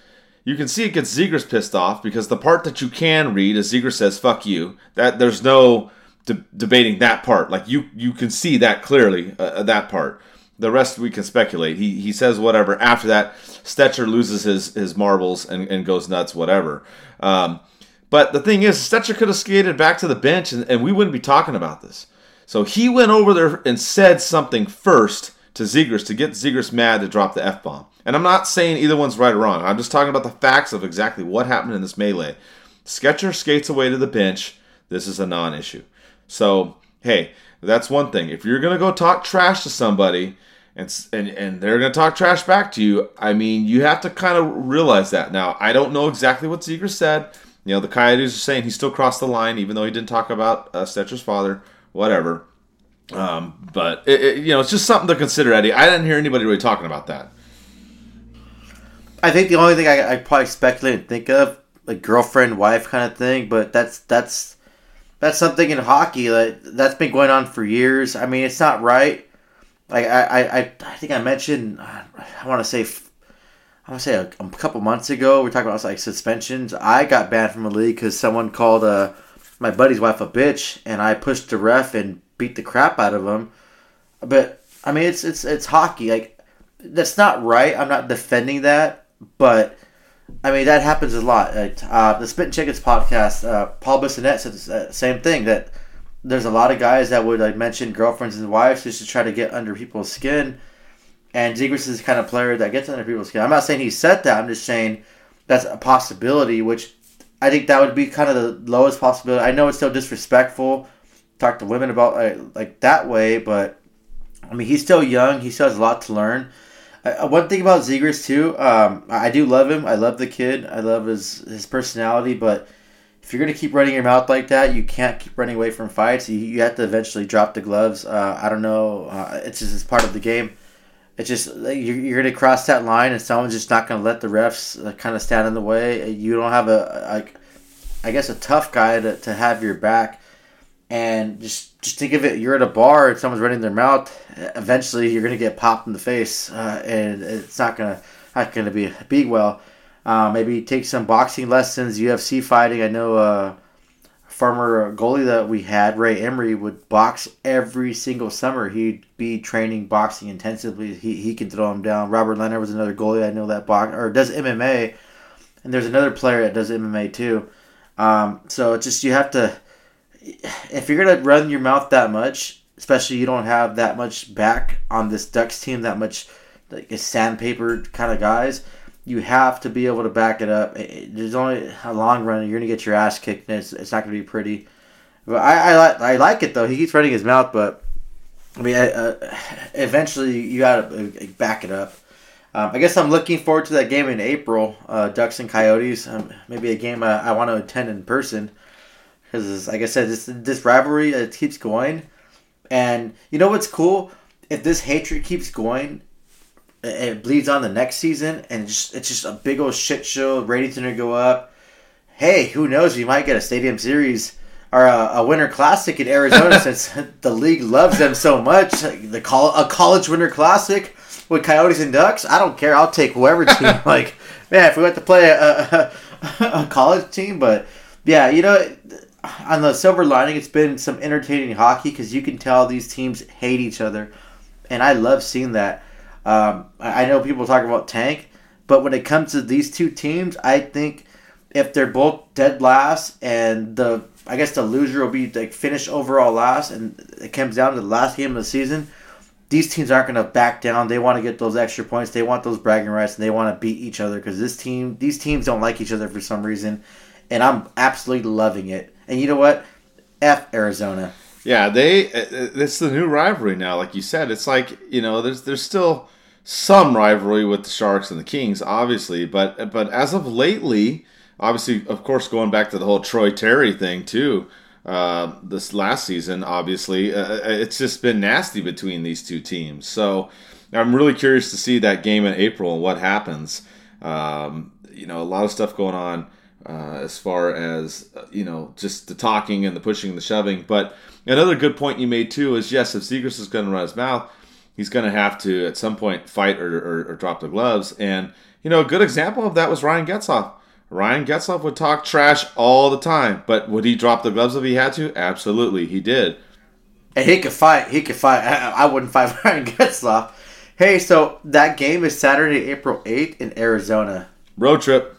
you can see it gets Zegras pissed off because the part that you can read is Zegras says "fuck you." That there's no de- debating that part. Like you you can see that clearly uh, that part. The rest we can speculate. He he says whatever. After that, Stecher loses his his marbles and, and goes nuts. Whatever. Um, but the thing is, Stecher could have skated back to the bench and, and we wouldn't be talking about this. So he went over there and said something first to Zegras to get Zegras mad to drop the F bomb. And I'm not saying either one's right or wrong. I'm just talking about the facts of exactly what happened in this melee. Stecher skates away to the bench. This is a non issue. So, hey, that's one thing. If you're going to go talk trash to somebody and, and, and they're to talk trash back to you, I mean, you have to kind of realize that. Now, I don't know exactly what Zegras said. You know, the Coyotes are saying he still crossed the line, even though he didn't talk about uh, Stecher's father, whatever. Um, but, it, it, you know, it's just something to consider, Eddie. I didn't hear anybody really talking about that. I think the only thing I, I probably speculate and think of, like girlfriend wife kind of thing, but that's that's that's something in hockey like that's been going on for years. I mean, it's not right. Like I I, I think I mentioned, I want to say, I want to say a, a, couple months ago, we are talking about like suspensions. I got banned from a league because someone called uh, my buddy's wife a bitch, and I pushed the ref and beat the crap out of him. But I mean, it's it's it's hockey. Like that's not right. I'm not defending that but I mean that happens a lot. Uh, the Spittin' Chiclets podcast, uh, Paul Bissonnette said the same thing that there's a lot of guys that would like mention girlfriends and wives just to try to get under people's skin. And Zegras is the kind of player that gets under people's skin. I'm not saying he said that. I'm just saying that's a possibility, which I think that would be kind of the lowest possibility. I know it's still disrespectful talk to women about uh, like that way, but I mean he's still young. He still has a lot to learn. Uh, one thing about Zegras too, um, I do love him. I love the kid. I love his his personality, but if you're gonna keep running your mouth like that, you can't keep running away from fights. You, you have to eventually drop the gloves. Uh, I don't know. Uh, it's just it's part of the game. It's just you're, you're gonna cross that line, and someone's just not gonna let the refs uh, kind of stand in the way. You don't have a like, I guess, a tough guy to, to have your back, and just just think of it. You're at a bar and someone's running their mouth. Eventually, you're gonna get popped in the face, uh, and it's not gonna not gonna be be well. Uh, maybe take some boxing lessons, UFC fighting. I know uh, former goalie that we had, Ray Emery, would box every single summer. He'd be training boxing intensively. He, he can throw him down. Robert Leonard was another goalie I know that box or does MMA, and there's another player that does MMA too. Um, so it's just you have to if you're gonna run your mouth that much, especially you don't have that much back on this Ducks team, that much like sandpaper kind of guys you have to be able to back it up. There's only a long run. You're gonna get your ass kicked, and it's, it's not gonna be pretty. But I, I like I like it though. He keeps running his mouth, but I mean, uh, eventually you gotta uh, back it up. Um, I guess I'm looking forward to that game in April, uh, Ducks and Coyotes. Um, maybe a game I, I want to attend in person because, like I said, this this rivalry it keeps going, and you know what's cool? If this hatred keeps going, it bleeds on the next season, and it's just, it's just a big old shit show. Ratings are gonna go up. Hey, who knows? We might get a Stadium Series or a, a Winter Classic in Arizona since the league loves them so much. The call a college Winter Classic with Coyotes and Ducks. I don't care. I'll take whoever team. like, man, if we went to play a, a, a college team, but yeah, you know, on the silver lining, it's been some entertaining hockey because you can tell these teams hate each other, and I love seeing that. Um, I know people talk about tank, but when it comes to these two teams, I think if they're both dead last and the I guess the loser will be like finish overall last, and it comes down to the last game of the season. These teams aren't going to back down. They want to get those extra points. They want those bragging rights, and they want to beat each other because this team, these teams don't like each other for some reason, and I'm absolutely loving it. And you know what? F Arizona. Yeah, they. Uh, uh, it's the new rivalry now. Like you said, it's like you know, there's there's still some rivalry with the Sharks and the Kings, obviously, but but as of lately, obviously, of course, going back to the whole Troy Terry thing too. Uh, this last season, obviously, uh, uh, it's just been nasty between these two teams. So I'm really curious to see that game in April and what happens. Um, you know, a lot of stuff going on uh, as far as uh, you know, just the talking and the pushing and the shoving. But another good point you made too is yes, if Zegras is going to run his mouth, he's going to have to at some point fight or, or, or, drop the gloves. And you know, a good example of that was Ryan Getzlaf. Ryan Getzlaf would talk trash all the time, but would he drop the gloves if he had to? Absolutely, he did. And he could fight. He could fight. I, I wouldn't fight Ryan Getzlaf. Hey, so that game is Saturday, April eighth in Arizona. Road trip.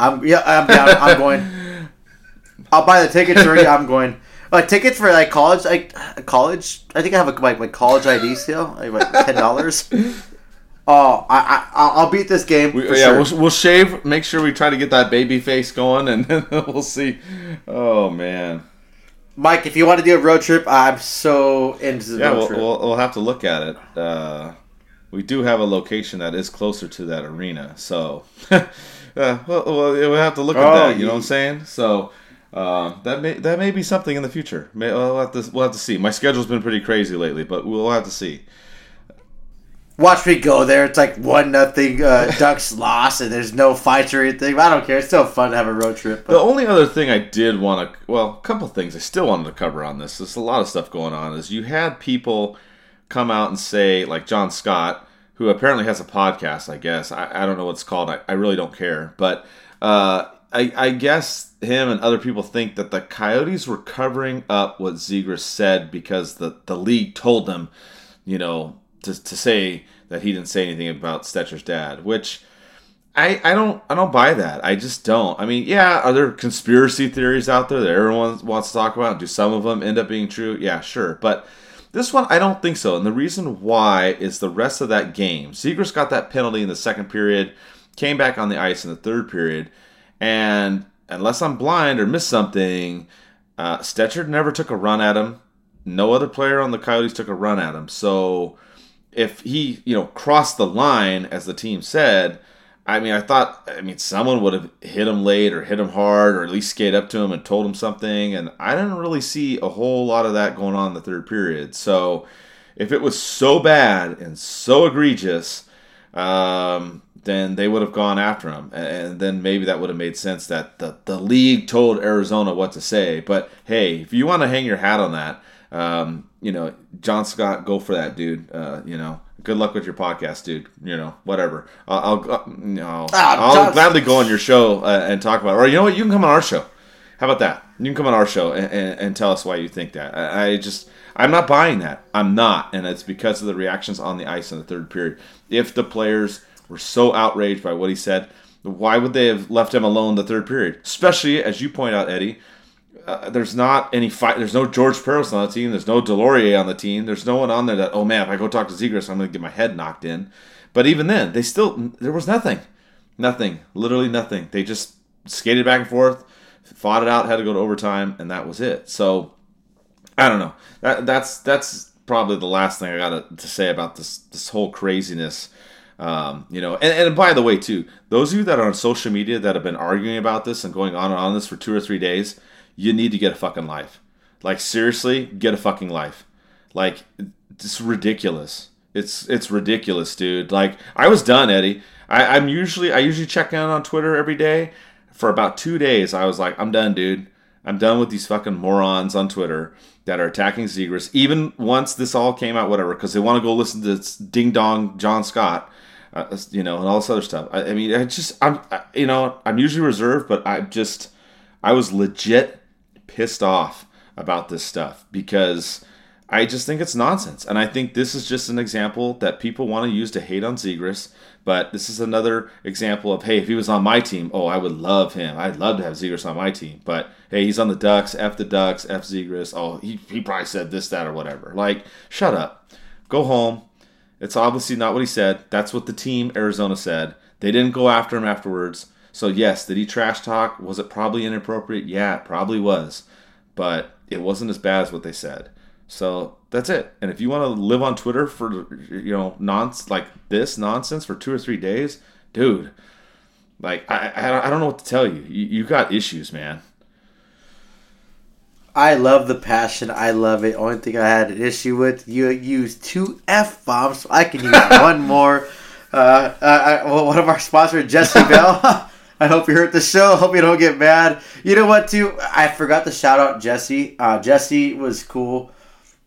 I'm yeah, I'm down. I'm going. I'll buy the tickets already. I'm going. Like tickets for like college, like college. I think I have a like my college ID still, like, like ten dollars. Oh, I, I I'll beat this game. We, yeah, sure. we'll, we'll shave. Make sure we try to get that baby face going, and then we'll see. Oh man, Mike, if you want to do a road trip, I'm so into the yeah, road we'll, trip. We'll, we'll have to look at it. Uh, we do have a location that is closer to that arena, so uh, well, well, we'll have to look at oh, that. You know what I'm saying? So uh, that may that may be something in the future. May, we'll have to we'll have to see. My schedule's been pretty crazy lately, but we'll have to see. Watch me go there. It's like one nothing uh, Ducks loss, and there's no fights or anything. I don't care. It's still fun to have a road trip. But. The only other thing I did want to, well, a couple things I still wanted to cover on this. There's a lot of stuff going on. Is you had people come out and say, like John Scott, who apparently has a podcast, I guess. I, I don't know what it's called. I, I really don't care. But uh, I, I guess him and other people think that the Coyotes were covering up what Zegras said because the, the league told them, you know, to, to say that he didn't say anything about Stecher's dad, which I, I don't I don't buy that. I just don't. I mean, yeah, are there conspiracy theories out there that everyone wants to talk about? Do some of them end up being true? Yeah, sure. But this one, I don't think so. And the reason why is the rest of that game. Zegras got that penalty in the second period, came back on the ice in the third period, and unless I'm blind or missed something, uh, Stecher never took a run at him. No other player on the Coyotes took a run at him. So if he, you know, crossed the line, as the team said, I mean, I thought, I mean, someone would have hit him late or hit him hard or at least skate up to him and told him something. And I didn't really see a whole lot of that going on in the third period. So if it was so bad and so egregious, um, then they would have gone after him. And then maybe that would have made sense that the, the league told Arizona what to say. But hey, if you want to hang your hat on that, um, you know, John Scott, go for that, dude. Uh, you know, good luck with your podcast, dude. You know, whatever. I'll, I'll, uh, no, ah, I'll gladly go on your show uh, and talk about it. Or you know what? You can come on our show. How about that? You can come on our show and, and, and tell us why you think that. I, I, just, I'm not buying that. I'm not. And it's because of the reactions on the ice in the third period. If the players were so outraged by what he said, why would they have left him alone the third period? Especially, as you point out, Eddie, uh, there's not any fight. There's no George Parros on the team. There's no Deslauriers on the team. There's no one on there that oh man, if I go talk to Zegras, I'm going to get my head knocked in. But even then, they still there was nothing, nothing, literally nothing. They just skated back and forth, fought it out, had to go to overtime, and that was it. So I don't know. That that's that's probably the last thing I got to say about this this whole craziness. Um, you know, and, and by the way, too, those of you that are on social media that have been arguing about this and going on and on this for two or three days, you need to get a fucking life. Like seriously, get a fucking life. Like it's ridiculous. It's it's ridiculous, dude. Like I was done, Eddie. I, I'm usually I usually check in on Twitter every day. For about two days, I was like, I'm done, dude. I'm done with these fucking morons on Twitter that are attacking Zegras. Even once this all came out, whatever, because they want to go listen to ding dong John Scott, you know, and all this other stuff. I, I mean, I just, I'm, I, you know, I'm usually reserved, but I just, I was legit pissed off about this stuff because I just think it's nonsense. And I think this is just an example that people want to use to hate on Zegras. But this is another example of, hey, if he was on my team, oh, I would love him. I'd love to have Zegras on my team. But hey, he's on the Ducks, F the Ducks, F Zegras. Oh, he, he probably said this, that, or whatever. Like, shut up. Go home. It's obviously not what he said. That's what the team, Arizona, said. They didn't go after him afterwards. So yes, did he trash talk? Was it probably inappropriate? Yeah, it probably was, but it wasn't as bad as what they said. So that's it. And if you want to live on Twitter for you know nonsense like this nonsense for two or three days, dude, like I I, don't know what to tell you. You, you got issues, man. I love the passion. I love it. Only thing I had an issue with you used two f bombs. I can use one more. Uh, uh, well, one of our sponsors, Jesse Bell. I hope you heard the show. Hope you don't get mad. You know what, too? I forgot to shout out Jesse. Uh, Jesse was cool.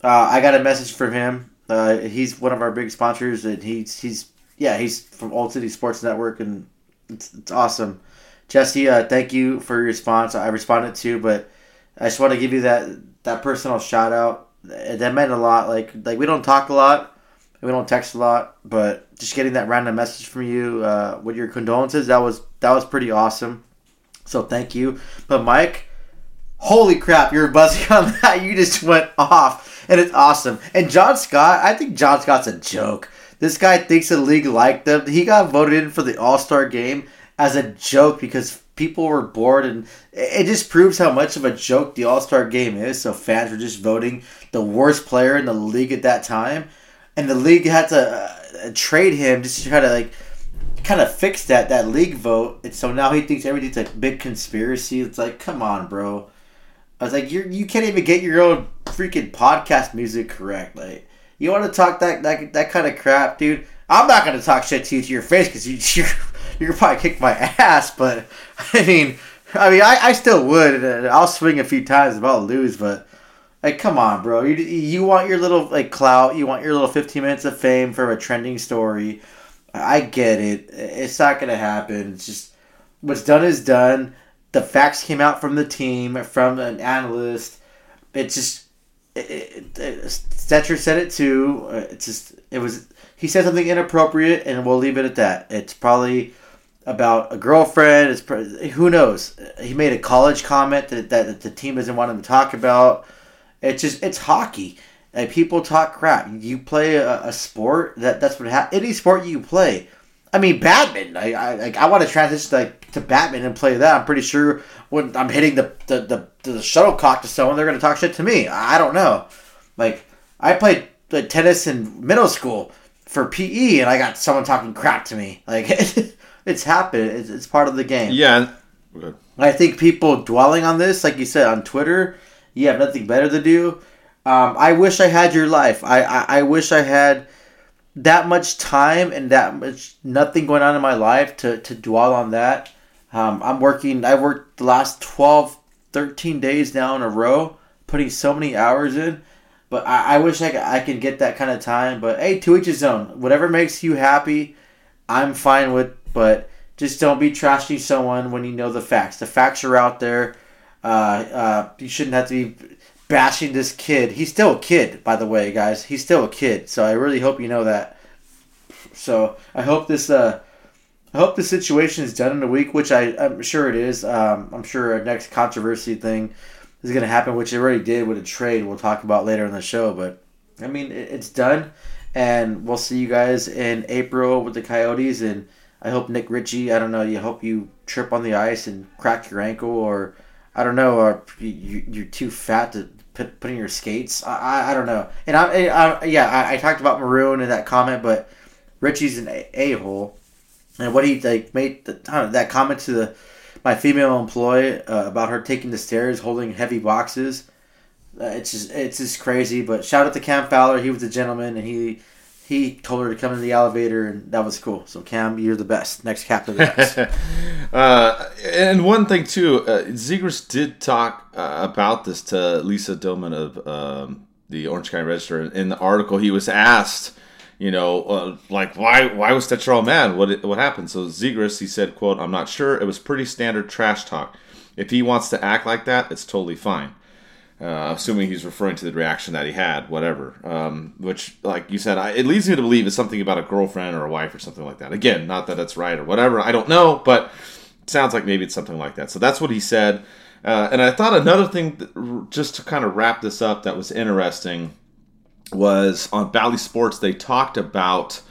Uh, I got a message from him. Uh, he's one of our big sponsors, and he's he's yeah he's from Old City Sports Network, and it's, it's awesome. Jesse, uh, thank you for your response. I responded to, but I just want to give you that that personal shout out. That meant a lot. Like like we don't talk a lot, we don't text a lot, but just getting that random message from you uh, with your condolences that was that was pretty awesome. So thank you. But Mike, holy crap, you're buzzing on that. You just went off, and it's awesome. And John Scott, I think John Scott's a joke. This guy thinks the league liked him. He got voted in for the All Star game as a joke because people were bored, and it just proves how much of a joke the All Star game is. So fans were just voting the worst player in the league at that time, and the league had to uh, trade him just to try to like kind of fix that that league vote, and so now he thinks everything's a big conspiracy. It's like, come on, bro. I was like, you you can't even get your own freaking podcast music correct. Like, you want to talk that that that kind of crap, dude? I'm not gonna talk shit to you to your face because you you're you're probably kick my ass. But I mean, I mean, I, I still would. I'll swing a few times if I'll lose, but. Like, come on, bro. You, you want your little like clout. You want your little 15 minutes of fame for a trending story I get it. It's not to happen. It's just what's done is done. The facts came out from the team, from an analyst. It just it, it, Stecher said it too. It's just it was he said something inappropriate, and we'll leave it at that. It's probably about a girlfriend. It's who knows. He made a college comment that, that the team doesn't want him to talk about. It's just it's hockey. And people talk crap. You play a, a sport that that's what ha- any sport you play. I mean, badminton. I I, like, I want to transition like to badminton and play that. I'm pretty sure when I'm hitting the the, the, the shuttlecock to someone, they're going to talk shit to me. I don't know. Like I played like, tennis in middle school for PE, and I got someone talking crap to me. Like it's happened. It's, it's part of the game. Yeah. I think people dwelling on this, like you said on Twitter, you have nothing better to do. Um, I wish I had your life. I, I, I wish I had that much time and that much nothing going on in my life to, to dwell on that. Um, I'm working, I worked the last 12, 13 days now in a row, putting so many hours in. But I, I wish I, I can get that kind of time. But hey, to each his own. Whatever makes you happy, I'm fine with. But just don't be trashing someone when you know the facts. The facts are out there. Uh, uh, you shouldn't have to be bashing this kid. He's still a kid, by the way, guys. He's still a kid. So I really hope you know that. So I hope this uh, I hope the situation is done in a week, which I, I'm sure it is. Um, I'm sure our next controversy thing is going to happen, which it already did with a trade we'll talk about later in the show. But I mean, it, it's done, and we'll see you guys in April with the Coyotes. And I hope Nick Ritchie, I don't know, you hope you trip on the ice and crack your ankle, or I don't know, or you, you're too fat to put, put in your skates. I, I, I don't know. And I, I yeah, I, I, talked about Maroon in that comment, but Ritchie's an a hole, and what he like made the, that comment to the my female employee uh, about her taking the stairs holding heavy boxes. Uh, it's just it's just crazy. But shout out to Cam Fowler. He was a gentleman, and he he told her to come in the elevator, and that was cool. So Cam, you're the best. Next captain. uh, and one thing too, uh, Zegras did talk uh, about this to Lisa Dillman of um, the Orange County Register. In the article, he was asked, you know, uh, like why why was Stecher all mad? What what happened? So Zegras, he said, "quote I'm not sure. It was pretty standard trash talk. If he wants to act like that, it's totally fine." Uh, assuming he's referring to the reaction that he had, whatever. Um, which, like you said, I, it leads me to believe it's something about a girlfriend or a wife or something like that. Again, not that that's right or whatever. I don't know, but it sounds like maybe it's something like that. So that's what he said. Uh, and I thought another thing, that, just to kind of wrap this up, that was interesting was on Bally Sports. They talked about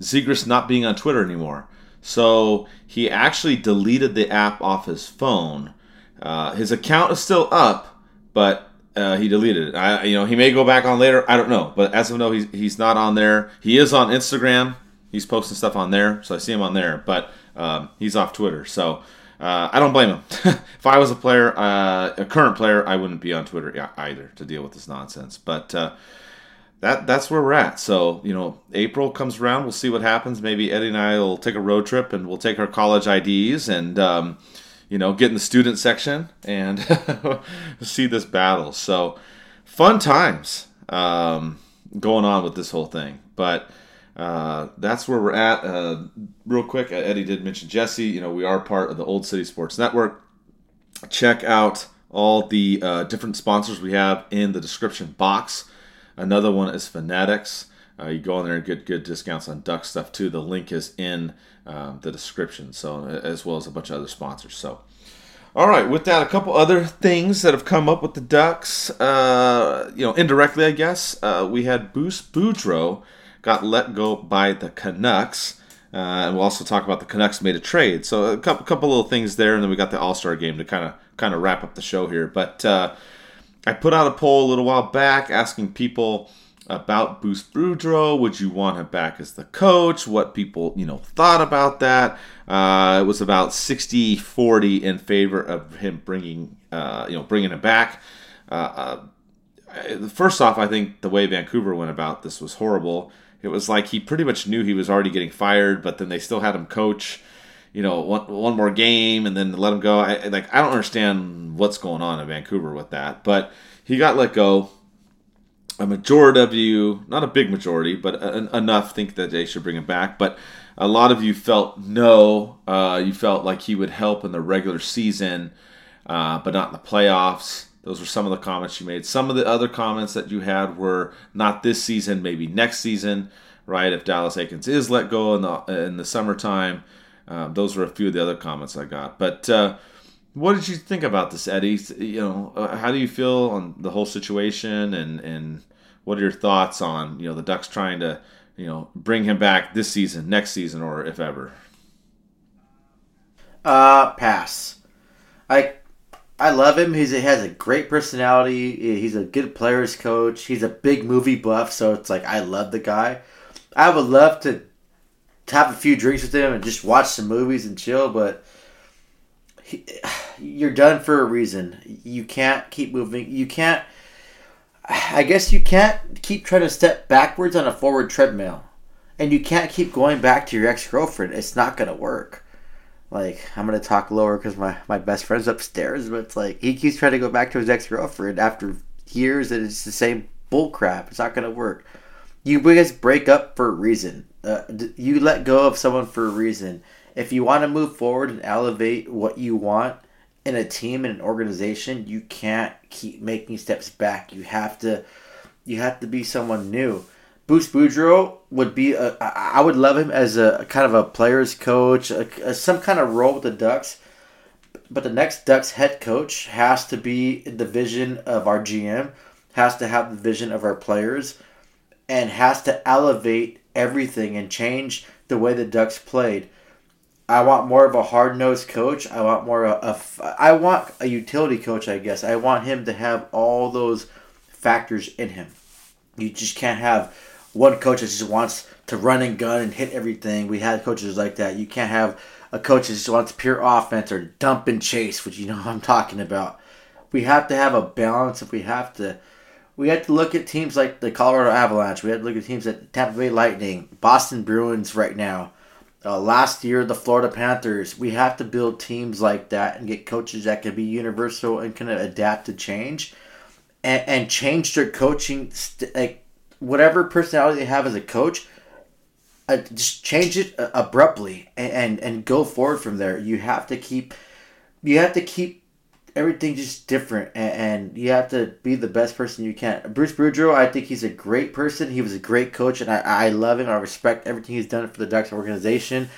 Zegras not being on Twitter anymore. So he actually deleted the app off his phone. Uh, his account is still up but uh, he deleted it. I, you know, he may go back on later. I don't know, but as of now, he's he's not on there. He is on Instagram. He's posting stuff on there, so I see him on there. But um, he's off Twitter, so uh, I don't blame him. if I was a player, uh, a current player, I wouldn't be on Twitter either to deal with this nonsense. But uh, that that's where we're at. So you know, April comes around, we'll see what happens. Maybe Eddie and I will take a road trip, and we'll take our college IDs and. Um, you know, get in the student section and see this battle. So, fun times um, going on with this whole thing. But uh, that's where we're at. Uh, real quick, Eddie did mention Jesse. You know, we are part of the Old City Sports Network. Check out all the uh, different sponsors we have in the description box. Another one is Fanatics. Uh, you go in there and get good discounts on duck stuff too. The link is in um, the description. So as well as a bunch of other sponsors. So. All right, with that, a couple other things that have come up with the Ducks. Uh, you know, indirectly, I guess. Uh, we had Bruce Boudreau got let go by the Canucks. Uh, and we'll also talk about the Canucks made a trade. So a couple, couple little things there, and then we got the All Star game to kind of kind of wrap up the show here. But uh, I put out a poll a little while back asking people about Bruce Boudreau. Would you want him back as the coach? What people, you know, thought about that. Uh, it was about 60-40 in favor of him bringing, uh, you know, bringing him back. Uh, uh, first off, I think the way Vancouver went about this was horrible. It was like he pretty much knew he was already getting fired, but then they still had him coach, you know, one, one more game and then let him go. I, like I don't understand what's going on in Vancouver with that, but he got let go a majority of you, not a big majority, but enough think that they should bring him back. But a lot of you felt no. Uh, you felt like he would help in the regular season, uh, but not in the playoffs. Those were some of the comments you made. Some of the other comments that you had were not this season, maybe next season, right? If Dallas Eakins is let go in the in the summertime, Uh, those were a few of the other comments I got. But uh, what did you think about this, Eddie? You know, uh, how do you feel on the whole situation, and and what are your thoughts on you know the Ducks trying to you know bring him back this season, next season, or if ever? Uh, pass. I I love him. He's, he has a great personality. He's a good players coach. He's a big movie buff, so it's like I love the guy. I would love to have a few drinks with him and just watch some movies and chill, but you're done for a reason. You can't keep moving. You can't. I guess you can't keep trying to step backwards on a forward treadmill, and you can't keep going back to your ex girlfriend. It's not gonna work. Like I'm gonna talk lower because my my best friend's upstairs, but it's like he keeps trying to go back to his ex girlfriend after years, and it's the same bull crap. It's not gonna work. You guys break up for a reason. Uh, you let go of someone for a reason. If you want to move forward and elevate what you want in a team in an organization, you can't keep making steps back. You have to, you have to be someone new. Bruce Boudreau would be a, I would love him as a, a kind of a player's coach, a, a, some kind of role with the Ducks. But the next Ducks head coach has to be the vision of our GM, has to have the vision of our players and has to elevate everything and change the way the Ducks played. I want more of a hard nosed coach. I want more of a, I want a utility coach. I guess I want him to have all those factors in him. You just can't have one coach that just wants to run and gun and hit everything. We had coaches like that. You can't have a coach that just wants pure offense or dump and chase, which you know I'm talking about. We have to have a balance. If we have to we have to look at teams like the Colorado Avalanche. We have to look at teams like Tampa Bay Lightning, Boston Bruins right now. Uh, last year, the Florida Panthers. We have to build teams like that and get coaches that can be universal and can adapt to change, and, and change their coaching, st- like whatever personality they have as a coach. Uh, just change it uh, abruptly and, and and go forward from there. You have to keep, you have to keep everything just different, and, and, you have to be the best person you can. Bruce Boudreau, I think he's a great person. He was a great coach, and I, I love him. I respect everything he's done for the Ducks organization,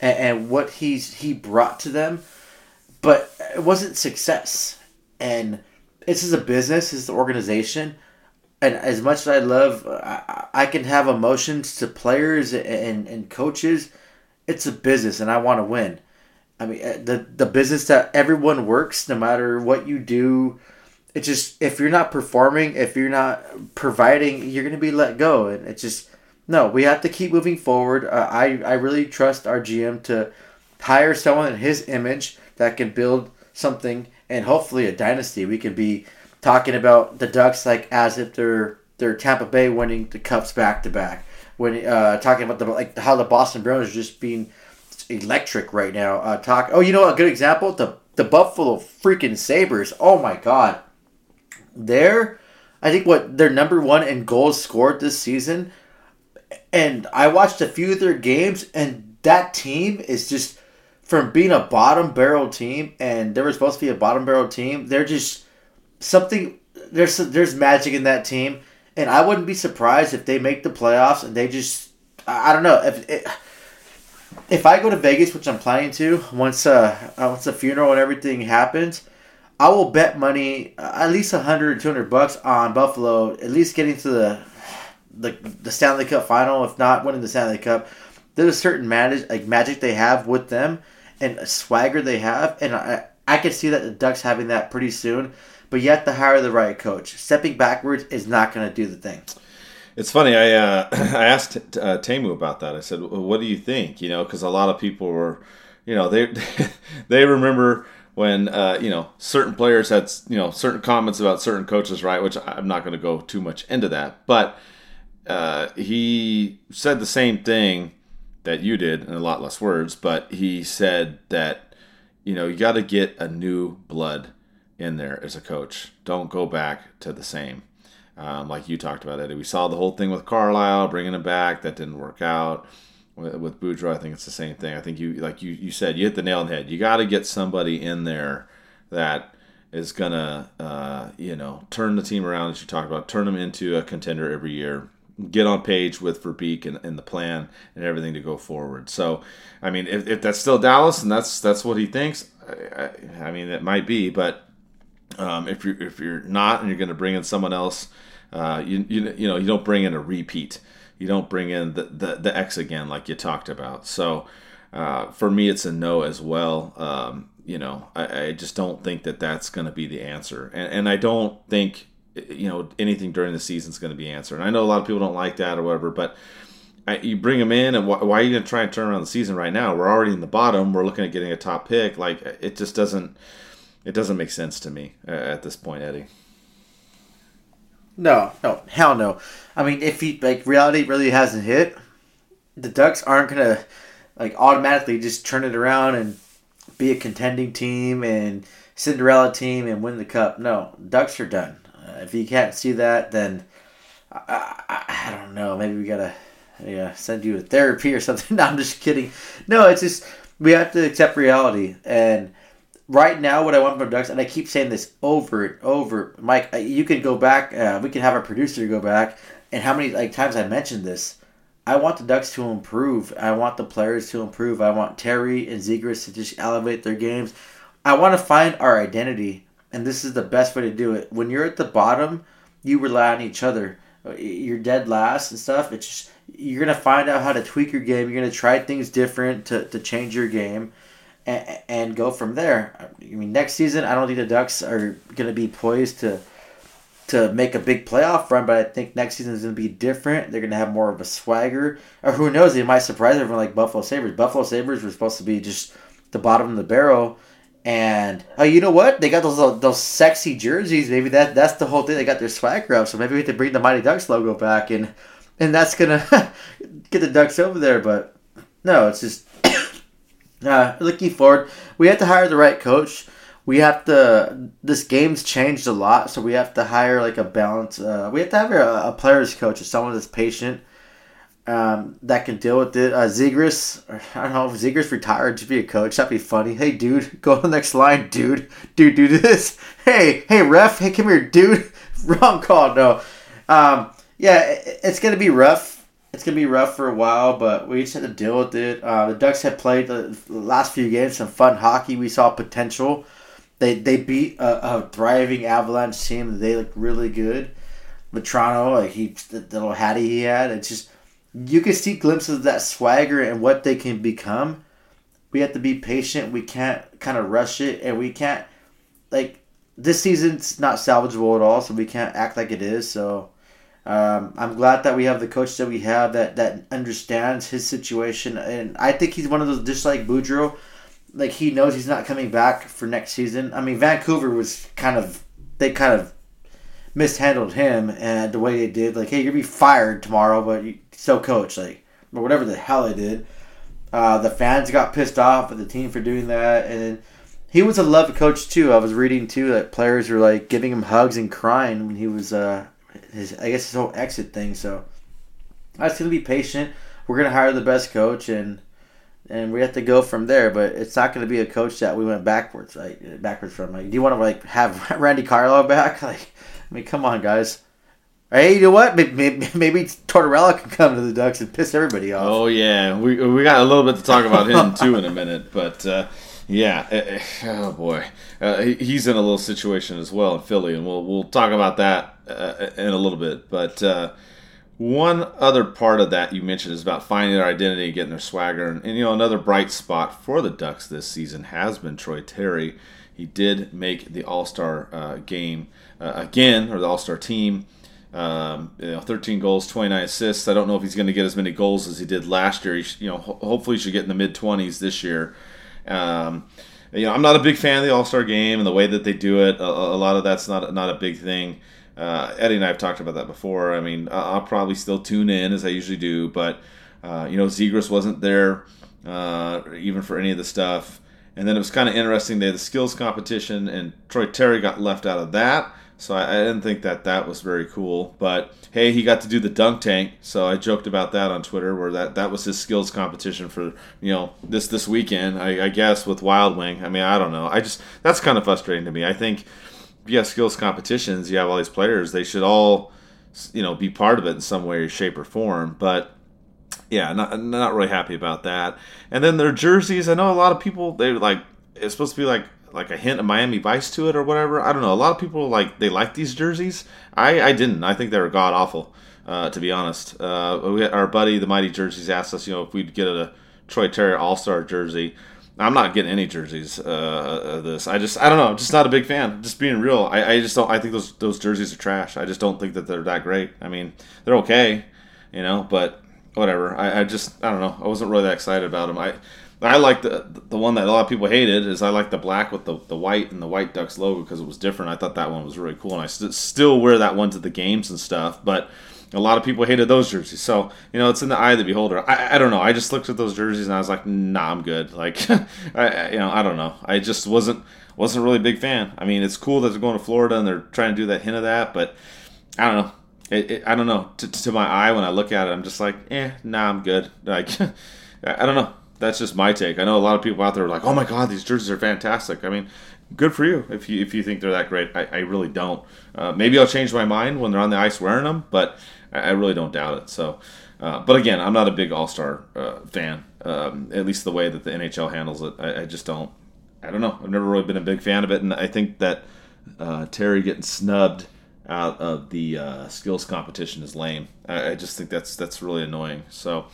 and, and what he's he brought to them. But it wasn't success, and this is a business. This is an organization. And as much as I love, I, I can have emotions to players and, and coaches. It's a business, and I want to win I mean, uh, the the business that everyone works, no matter what you do, it just if you're not performing, if you're not providing, you're gonna be let go, and it's just no. We have to keep moving forward. Uh, I I really trust our GM to hire someone in his image that can build something and hopefully a dynasty. We could be talking about the Ducks like as if they're they're Tampa Bay winning the cups back to back. When uh, talking about the like how the Boston Bruins are just being electric right now. Uh, talk. Oh, you know a good example the the Buffalo freaking Sabres. Oh my god, they're I think what they're number one in goals scored this season, and I watched a few of their games, and that team is just from being a bottom barrel team, and they were supposed to be a bottom barrel team. They're just something. There's there's magic in that team, and I wouldn't be surprised if they make the playoffs and they just I don't know if. It, if I go to Vegas, which I'm planning to, once uh, uh once the funeral and everything happens, I will bet money uh, at least 100 or 200 bucks on Buffalo, at least getting to the the, the Stanley Cup final, if not winning the Stanley Cup. There's a certain magic, like magic they have with them and a swagger they have, and I I can see that the Ducks having that pretty soon. But you have to hire the right coach. Stepping backwards is not going to do the thing. It's funny. I uh, I asked uh, Tamu about that. I said, well, "What do you think?" You know, because a lot of people were, you know, they they remember when uh, you know certain players had you know certain comments about certain coaches, right? Which I'm not going to go too much into that, but uh, he said the same thing that you did in a lot less words. But he said that you know you got to get a new blood in there as a coach. Don't go back to the same um, like you talked about, Eddie. We saw the whole thing with Carlyle bringing him back. That didn't work out. With, with Boudreau, I think it's the same thing. I think you, like you, you said, you hit the nail on the head. You got to get somebody in there that is gonna, uh, you know, turn the team around as you talked about, turn them into a contender every year. get on page with Verbeek and, and the plan and everything to go forward. So, I mean, if, if that's still Dallas and that's that's what he thinks, I, I, I mean, it might be. But um, if you're if you're not and you're going to bring in someone else, uh, you, you you know you don't bring in a repeat. You don't bring in the the, the X again like you talked about. So. Uh, for me, it's a no as well. Um, you know, I, I, just don't think that that's going to be the answer, and, and I don't think you know anything during the season is going to be answered. And I know a lot of people don't like that or whatever, but I, you bring them in, and wh- why are you going to try and turn around the season right now? We're already in the bottom. We're looking at getting a top pick. Like it just doesn't it doesn't make sense to me uh, at this point, Eddie. No, no, hell no. I mean, if he like reality really hasn't hit, the Ducks aren't gonna like automatically just turn it around and be a contending team and Cinderella team and win the cup. No, Ducks are done. Uh, if you can't see that, then I, I, I, don't know. Maybe we gotta yeah send you a therapy or something. no, I'm just kidding. No, it's just we have to accept reality. And right now, what I want from Ducks, and I keep saying this over and over, Mike. Uh, you can go back. Uh, we can have our producer go back. And how many like times I mentioned this? I want the Ducks to improve. I want the players to improve. I want Terry and Zegras to just elevate their games. I want to find our identity and this is the best way to do it. When you're at the bottom, you rely on each other. You're dead last and stuff. It's just you're gonna find out how to tweak your game. You're gonna try things different to, to change your game, and, and go from there. I mean, next season, I don't think the Ducks are gonna be poised to to make a big playoff run, but I think next season is going to be different. They're going to have more of a swagger, or who knows? They might surprise everyone like Buffalo Sabres. Buffalo Sabres were supposed to be just the bottom of the barrel, and oh, you know what? They got those those sexy jerseys. Maybe that that's the whole thing. They got their swagger up. So maybe we have to bring the Mighty Ducks logo back, and and that's gonna get the Ducks over there. But no, it's just uh, looking forward. We have to hire the right coach. We have to. This game's changed a lot, so we have to hire like a balance. Uh, we have to have a, a players coach, someone that's patient um, that can deal with it. Uh, Zegras, I don't know if Zegras retired to be a coach. That'd be funny. Hey, dude, go to the next line, dude. Dude, do this. Hey, hey, ref. Hey, come here, dude. Wrong call. No. Um, yeah, it, it's gonna be rough. It's gonna be rough for a while, but we just have to deal with it. Uh, the Ducks have played the last few games some fun hockey. We saw potential. They they beat a, a thriving Avalanche team. They look really good. Vatrano, like he, the little hattie he had, it's just you can see glimpses of that swagger and what they can become. We have to be patient. We can't kind of rush it, and we can't like this season's not salvageable at all. So we can't act like it is. So um, I'm glad that we have the coach that we have that that understands his situation, and I think he's one of those just like Boudreau. Like he knows he's not coming back for next season. I mean, Vancouver was kind of they kind of mishandled him and the way they did. Like, hey, you're gonna be fired tomorrow, but you still coach, like, or whatever the hell they did. Uh, the fans got pissed off at the team for doing that, and he was a loved coach too. I was reading too that players were like giving him hugs and crying when he was uh his I guess his whole exit thing. So I was gonna be patient. We're gonna hire the best coach and and we have to go from there. But it's not to be a coach that we went backwards, like backwards from. Like, do you want to like have Randy Carlyle back? Like, I mean, come on, guys. Hey, you know what? Maybe, maybe, maybe Tortorella can come to the Ducks and piss everybody off. Oh yeah, we we got a little bit to talk about him too in a minute, but uh, yeah, eh, eh, oh boy, uh, he's in a little situation as well in Philly, and we'll we'll talk about that uh, in a little bit. But uh, one other part of that you mentioned is about finding their identity, getting their swagger, and, and you know another bright spot for the Ducks this season has been Troy Terry. He did make the All Star uh, game uh, again, or the All Star team. Um, you know, 13 goals, 29 assists. I don't know if he's going to get as many goals as he did last year. He, you know, ho- hopefully he should get in the mid 20s this year. Um, you know, I'm not a big fan of the All Star game and the way that they do it. A, a, lot of that's not not a big thing. Uh, Eddie and I have talked about that before. I mean, I'll probably still tune in as I usually do, but uh, you know, Zegras wasn't there uh, even for any of the stuff. And then it was kind of interesting. They had the skills competition, and Troy Terry got left out of that. So I, I, didn't think that that was very cool. But hey, he got to do the dunk tank, so I joked about that on Twitter, where that, that was his skills competition for you know this this weekend. I, I guess with Wild Wing. I mean, I don't know. I just that's kind of frustrating to me. I think you have skills competitions, you have all these players. They should all you know, be part of it in some way, shape, or form. But yeah, not not really happy about that. And then their jerseys, I know a lot of people they like it's supposed to be like like a hint of Miami Vice to it or whatever. I don't know. A lot of people like they like these jerseys. I I didn't. I think they were god awful. Uh, to be honest, uh, we our buddy the Mighty Jerseys asked us, you know, if we'd get a Troy Terry All Star jersey. I'm not getting any jerseys. Uh, this I just I don't know. I'm just not a big fan. Just being real, I, I just don't. I think those those jerseys are trash. I just don't think that they're that great. I mean, they're okay, you know, but whatever. I, I just I don't know. I wasn't really that excited about them. I I like the the one that a lot of people hated is I like the black with the, the white and the white ducks logo because it was different. I thought that one was really cool, and I st- still wear that one to the games and stuff. But a lot of people hated those jerseys, so you know it's in the eye of the beholder. I, I don't know. I just looked at those jerseys and I was like, Nah, I'm good. Like, I you know I don't know. I just wasn't wasn't really a big fan. I mean, it's cool that they're going to Florida and they're trying to do that hint of that, but I don't know. It, it, I don't know. To, to, my eye, when I look at it, I'm just like, eh, nah, I'm good. Like, I don't know that's just my take. I know a lot of people out there are like, "Oh my god, these jerseys are fantastic." I mean, good for you if you if you think they're that great. I, I really don't. Uh, maybe I'll change my mind when they're on the ice wearing them, but I, really don't doubt it. So, uh, but again, I'm not a big All Star uh, fan. Um, at least the way that the NHL handles it, I, I, just don't. I don't know. I've never really been a big fan of it, and I think that uh, Terry getting snubbed out of the uh, skills competition is lame. I, I just think that's that's really annoying. So.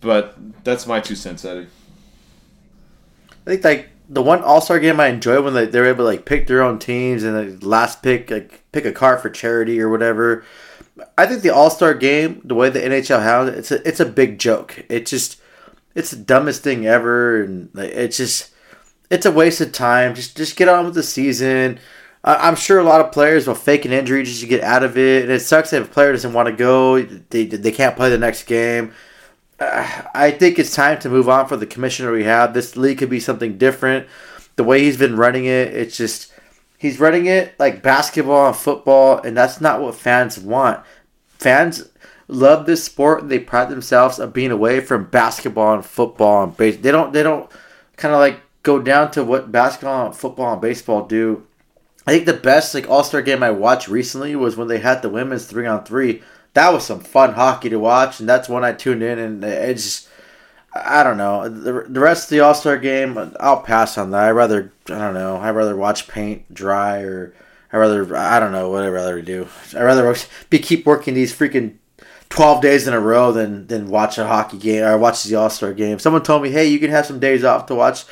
But that's my two cents, Eddie. I think like the one All Star game I enjoy when they, they're able to like pick their own teams and the last pick like pick a car for charity or whatever. I think the All Star game, the way the NHL has it, it's a it's a big joke. It just it's the dumbest thing ever, and it's just it's a waste of time. Just just get on with the season. I'm sure a lot of players will fake an injury just to get out of it, and it sucks if a player doesn't want to go. They they can't play the next game. Uh, I think it's time to move on for the commissioner we have. This league could be something different. The way he's been running it, it's just he's running it like basketball and football, and that's not what fans want. Fans love this sport. They pride themselves of being away from basketball and football and base. They don't. They don't kind of like go down to what basketball and football and baseball do. I think the best like All Star game I watched recently was when they had the women's three on three that was some fun hockey to watch, and that's when I tuned in, and it's just, I don't know the, the rest of the All Star game. I'll pass on that. I rather I don't know. I rather watch paint dry, or I rather I don't know what I rather do. I rather be keep working these freaking 12 days in a row than than watch a hockey game or watch the All Star game. Someone told me, hey, you can have some days off to watch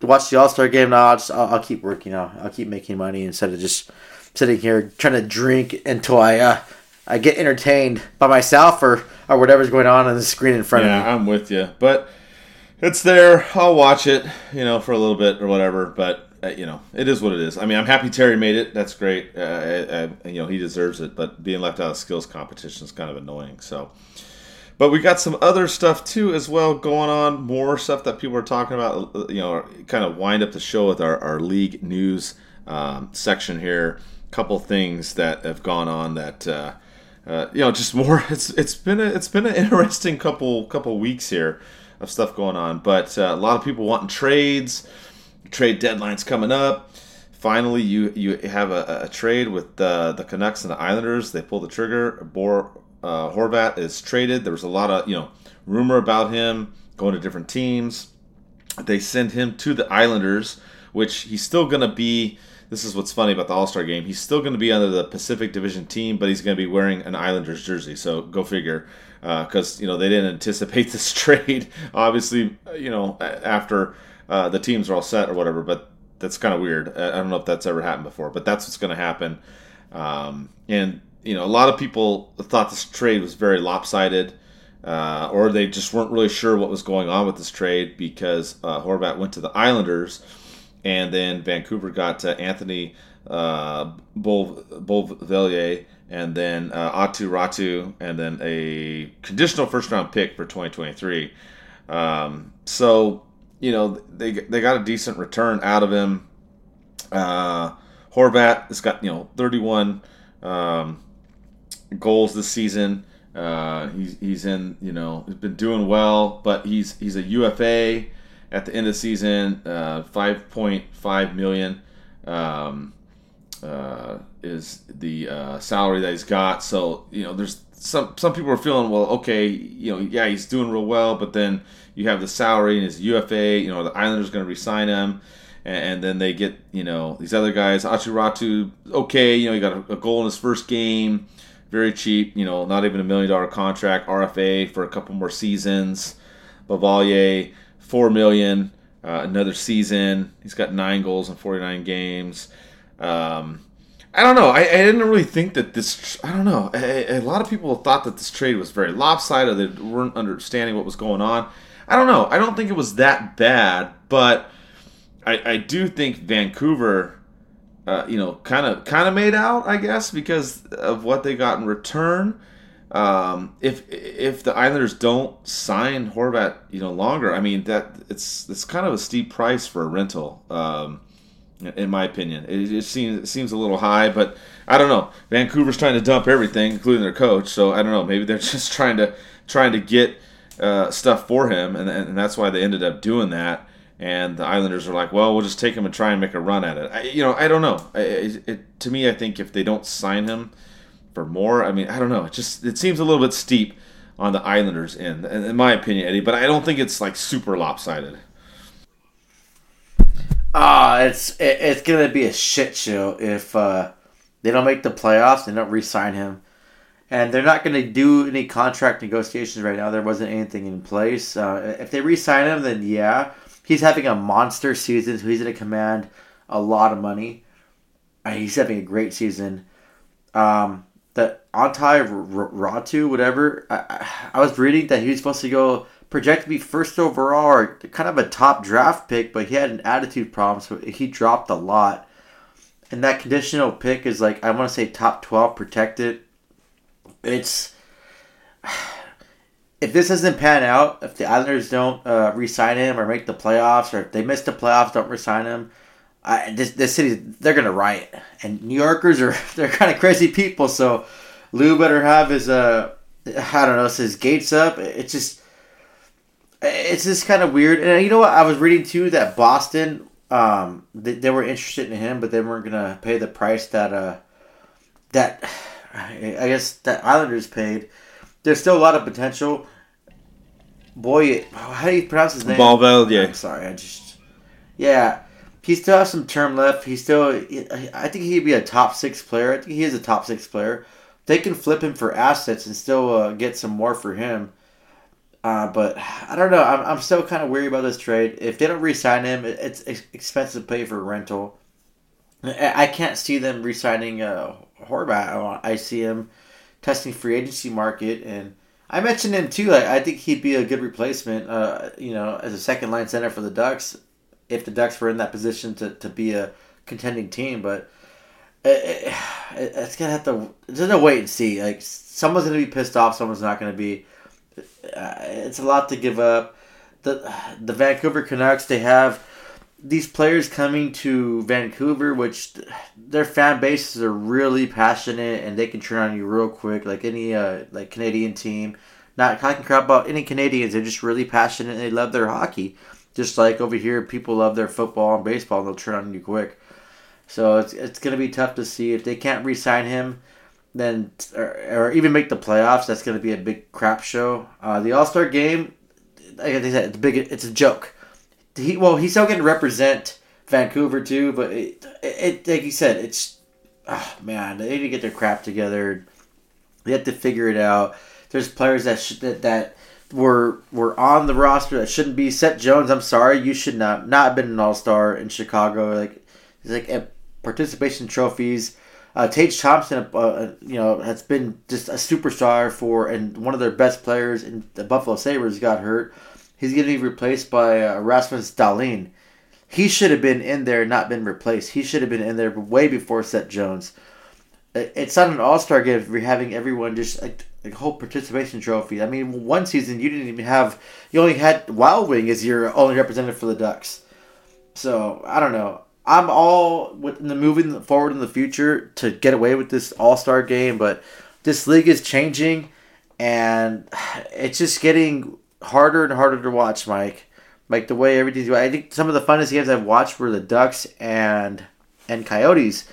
to watch the All Star game. No, I'll, just, I'll, I'll keep working. I'll, I'll keep making money instead of just sitting here trying to drink until I uh, I get entertained by myself or or whatever's going on on the screen in front yeah, of me. Yeah, I'm with you, but it's there. I'll watch it, you know, for a little bit or whatever. But uh, you know, it is what it is. I mean, I'm happy Terry made it. That's great. Uh, I, I, you know, he deserves it. But being left out of skills competition is kind of annoying. So. But we got some other stuff too as well going on. More stuff that people are talking about. Uh, you know, kind of wind up the show with our, our league news um, section here. Couple things that have gone on that uh, uh, you know, just more. It's it's been a, it's been an interesting couple couple weeks here of stuff going on, but uh, a lot of people wanting trades, trade deadlines coming up. Finally, you you have a, a trade with the the Canucks and the Islanders. They pull the trigger. Bor uh, Horvat is traded. There was a lot of you know rumor about him going to different teams. They send him to the Islanders, which he's still going to be this is what's funny about the All Star game. He's still going to be under the Pacific Division team, but he's going to be wearing an Islanders jersey. So go figure, because uh, you know they didn't anticipate this trade. Obviously, you know after uh, the teams are all set or whatever. But that's kind of weird. I don't know if that's ever happened before, but that's what's going to happen. Um, and you know, a lot of people thought this trade was very lopsided. Uh, or they just weren't really sure what was going on with this trade because uh, Horvat went to the Islanders, and then Vancouver got Anthony uh, Beauvillier, and then uh, Aatu Räty, and then a conditional first round pick for 2023. Um, so you know they they got a decent return out of him. Uh, Horvat has got you know 31 um, goals this season. Uh, he's he's in you know he's been doing well, but he's he's a UFA at the end of the season, uh, 5.5 million. Um, uh, is the uh, salary that he's got. So you know, there's some some people are feeling well, okay, you know, yeah, he's doing real well, but then you have the salary and his UFA. You know, the Islanders going to resign him, and, and, then they get you know these other guys. Räty, okay, you know, he got a, a goal in his first game, very cheap. You know, not even a million dollar contract. RFA for a couple more seasons. Beauvillier, four million, uh, another season. He's got nine goals in 49 games. Um, I don't know. I, I, didn't really think that this. I don't know. A, a, lot of people thought that this trade was very lopsided. They weren't understanding what was going on. I don't know. I don't think it was that bad, but I, I do think Vancouver, uh, you know, kind of kind of made out. I guess because of what they got in return. Um, if if the Islanders don't sign Horvat, you know, longer, I mean that it's it's kind of a steep price for a rental. Um, in my opinion, it, it seems it seems a little high, but I don't know. Vancouver's trying to dump everything, including their coach. So I don't know. Maybe they're just trying to trying to get uh, stuff for him, and, and that's why they ended up doing that. And the Islanders are like, well, we'll just take him and try and make a run at it. I, you know, I don't know. It, it, to me, I think if they don't sign him for more. I mean, I don't know. It just it seems a little bit steep on the Islanders' end, in my opinion, Eddie. But I don't think it's like super lopsided. Ah, uh, it's it, it's gonna be a shit show if uh, they don't make the playoffs. They don't re-sign him, and they're not gonna do any contract negotiations right now. There wasn't anything in place. Uh, if they re-sign him, then yeah, he's having a monster season, so he's gonna command a lot of money. Uh, he's having a great season. Um, that Antti whatever. I, I was reading that he was supposed to go projected to be first overall or kind of a top draft pick, but he had an attitude problem, so he dropped a lot. And that conditional pick is like I want to say top twelve protected. It's if this doesn't pan out, if the Islanders don't uh, re-sign him or make the playoffs, or if they miss the playoffs, don't re-sign him. I, this this city they're gonna riot, and New Yorkers are they're kind of crazy people. So Lou better have his uh I don't know his gates up. It's just it's just kind of weird. And you know what? I was reading too that Boston um they, they were interested in him, but they weren't gonna pay the price that uh that I guess that Islanders paid. There's still a lot of potential. Boy, how do you pronounce his name? Beauvillier. I'm sorry, I just yeah he still has some term left. He still, I think he'd be a top six player. I think he is a top six player. They can flip him for assets and still uh, get some more for him. Uh, but I don't know. I'm, I'm still kind of weary about this trade. If they don't re-sign him, it's expensive to pay for rental. I can't see them re-signing uh, Horvat. I see him testing free agency market, and I mentioned him too. I, I think he'd be a good replacement. Uh, you know, as a second line center for the Ducks if the Ducks were in that position to, to be a contending team, but it, it, it's gonna have to just a wait and see. Like someone's gonna be pissed off, someone's not gonna be. Uh, it's a lot to give up. The the Vancouver Canucks they have these players coming to Vancouver, which their fan bases are really passionate and they can turn on you real quick, like any uh, like Canadian team. Not talking crap about any Canadians, they're just really passionate and they love their hockey. Just like over here, people love their football and baseball, and they'll turn on you quick. So it's it's gonna be tough to see if they can't re-sign him, then or, or even make the playoffs. That's gonna be a big crap show. Uh, the All Star game, like I said, it's big. It's a joke. He well, he's still going to represent Vancouver too, but it, it, like you said, it's oh man, they need to get their crap together. They have to figure it out. There's players that sh- that that were were on the roster that shouldn't be. Seth Jones, I'm sorry, you should not not have been an All Star in Chicago. Like like uh, participation trophies. Uh, Tage Thompson, uh, uh, you know, has been just a superstar for and one of their best players in the Buffalo Sabres got hurt. He's going to be replaced by uh, Rasmus Dahlin. He should have been in there, not been replaced. He should have been in there way before Seth Jones. It's not an All Star game you're having everyone just like like whole participation trophy. I mean, one season you didn't even have you only had Wild Wing as your only representative for the Ducks. So I don't know. I'm all with the moving forward in the future to get away with this All Star game, but this league is changing, and it's just getting harder and harder to watch, Mike. Like the way everything's. I think some of the funnest games I've watched were the Ducks and and Coyotes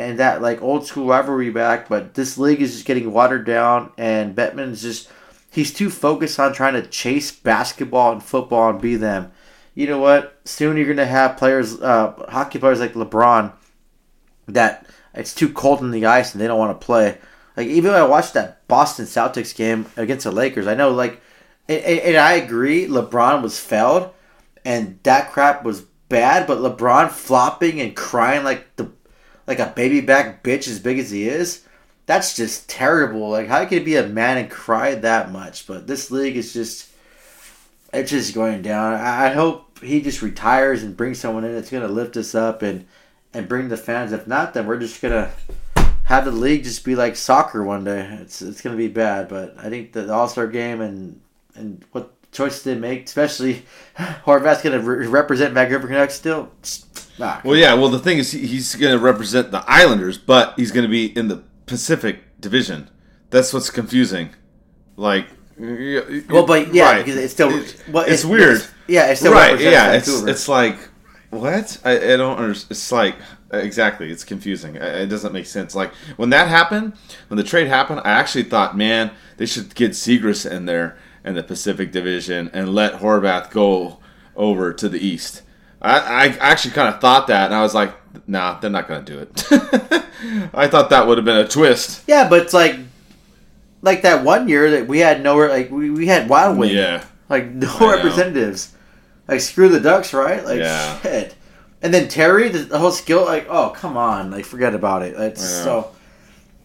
and that like old school rivalry back. But this league is just getting watered down, and Bettman's just he's too focused on trying to chase basketball and football and be them. You know what? Soon you're gonna have players, uh, hockey players like LeBron, that it's too cold in the ice and they don't want to play. Like even when I watched that Boston Celtics game against the Lakers, I know like, and, and I agree, LeBron was fouled, and that crap was bad. But LeBron flopping and crying like the like a baby back bitch as big as he is, that's just terrible. Like how can you be a man and cry that much? But this league is just it's just going down. I hope he just retires and brings someone in that's gonna lift us up and and bring the fans. If not, then we're just gonna have the league just be like soccer one day. It's it's gonna be bad. But I think the All Star game and and what choices they make, especially Horvat's gonna re- represent Vancouver Canucks still. Nah, well, yeah. Well, the thing is, he's going to represent the Islanders, but he's going to be in the Pacific Division. That's what's confusing. Like, well, but yeah, right. because it's still well, it's, it's weird. It's, yeah, it's still right. Yeah, it's it's like what I, I don't understand. It's like exactly. It's confusing. It doesn't make sense. Like when that happened, when the trade happened, I actually thought, man, they should get Zegras in there in the Pacific Division and let Horvat go over to the East. I, I actually kind of thought that, and I was like, nah, they're not going to do it. I thought that would have been a twist. Yeah, but it's like, like that one year that we had nowhere, like we, we had Wild Wing. Yeah. Like no representatives. Like screw the Ducks, right? Like yeah. shit. And then Terry, the, the, whole skill, like, oh come on, like forget about it. It's yeah. so.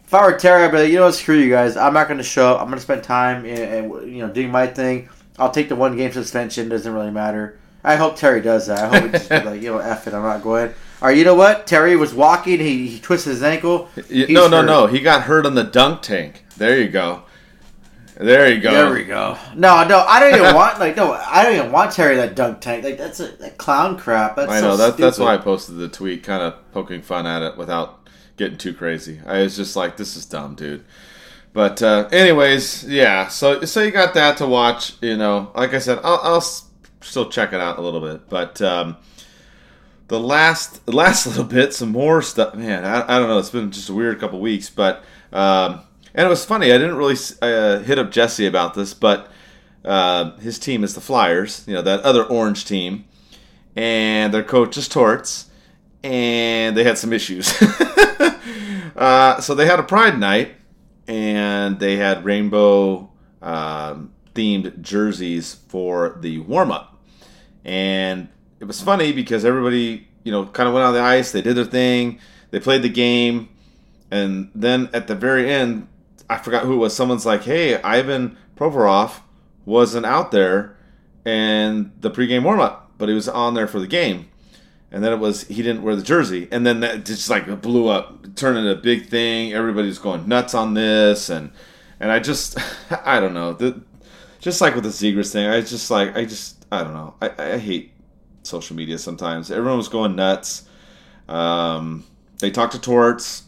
If I were Terry, I'd be like, you know what, screw you guys. I'm not going to show up. I'm going to spend time eh, eh, and, you know doing my thing. I'll take the one game suspension. Doesn't really matter. I hope Terry does that. I hope he just like, you know, F it, I'm not going. Or you know what? Terry was walking. He, he twisted his ankle. no, no, hurt. no. He got hurt on the dunk tank. There you go. There you go. There we go. No, no, I don't even want like no, I don't even want Terry that dunk tank. Like that's a that clown crap. That's I know so that, that's why I posted the tweet, kind of poking fun at it without getting too crazy. I was just like, this is dumb, dude. But uh, anyways, yeah. So so you got that to watch. You know, like I said, I'll, I'll still check it out a little bit. But um, the last last little bit, some more stuff. Man, I, I don't know. It's been just a weird couple weeks, but um, and it was funny. I didn't really uh, hit up Jesse about this, but uh, his team is the Flyers. You know that other orange team, and their coach is Torts, and they had some issues. uh, so they had a Pride night, and they had rainbow. Um, themed jerseys for the warm up. And it was funny because everybody, you know, kind of went on the ice. They did their thing. They played the game. And then at the very end, I forgot who it was. Someone's like, hey, Ivan Provorov wasn't out there and the pregame warm up, but he was on there for the game. And then it was he didn't wear the jersey, and then that just like blew up, turned into a big thing. Everybody's going nuts on this, and and I just I don't know. The, just like with the Zegras thing, I just like I just I don't know. I, I hate social media sometimes. Everyone was going nuts. Um, they talked to Torts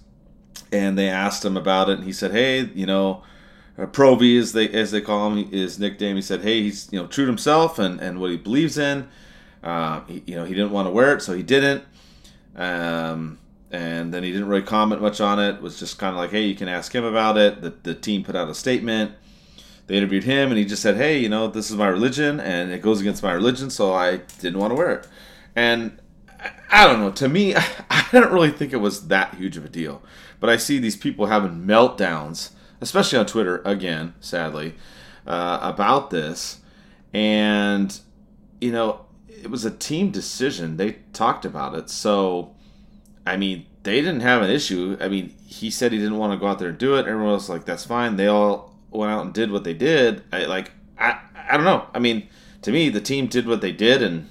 and they asked him about it, and he said, "Hey, you know, uh, Provi as they as they call him is nickname. He said, "Hey, he's you know true to himself and and what he believes in. Uh, he, you know, he didn't want to wear it, so he didn't." Um, and then he didn't really comment much on it. it was just kind of like, "Hey, you can ask him about it." The the team put out a statement they interviewed him and he just said, "Hey, you know, this is my religion and it goes against my religion, so I didn't want to wear it." And I don't know. To me, I don't really think it was that huge of a deal. But I see these people having meltdowns, especially on Twitter again, sadly, uh, about this. And you know, it was a team decision. They talked about it. So, I mean, they didn't have an issue. I mean, he said he didn't want to go out there and do it. Everyone was like, "That's fine." They all went out and did what they did, I like I I don't know. I mean, to me, the team did what they did, and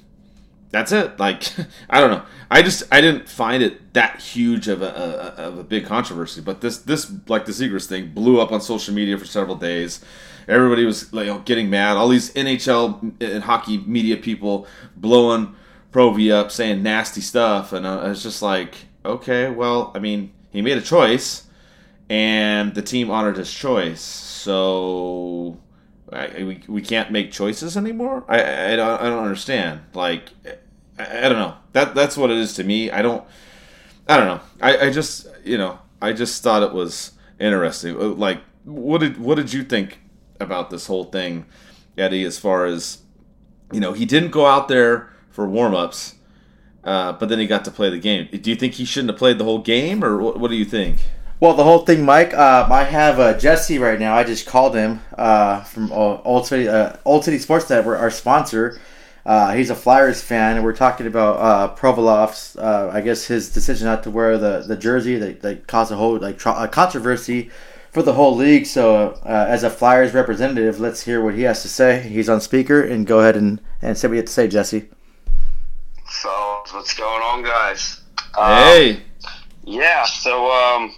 that's it. Like I don't know. I just I didn't find it that huge of a, a of a big controversy. But this this like the Zegras thing blew up on social media for several days. Everybody was like you know, getting mad. All these NHL and hockey media people blowing Provi up, saying nasty stuff, and uh, I was just like, okay, well, I mean, he made a choice, and the team honored his choice so I, we, we can't make choices anymore. I, I, don't, I don't understand. Like I, I don't know. That that's what it is to me. I don't. I don't know. I, I just you know I just thought it was interesting. Uh, like, what did what did you think about this whole thing, Eddie? As far as you know, he didn't go out there for warm ups, uh, but then he got to play the game. Do you think he shouldn't have played the whole game, or what, what do you think? Well, the whole thing, Mike. Uh, I have uh, Jesse right now. I just called him uh, from uh, Old City, uh, Old City Sports Network, our sponsor. Uh, he's a Flyers fan, and we're talking about uh, Provorov's. Uh, I guess his decision not to wear the, the jersey that, that caused a whole like tro- a controversy for the whole league. So, uh, as a Flyers representative, let's hear what he has to say. He's on speaker, and go ahead and, and say what you have to say, Jesse. So, what's going on, guys? Hey. Um, yeah. So, um,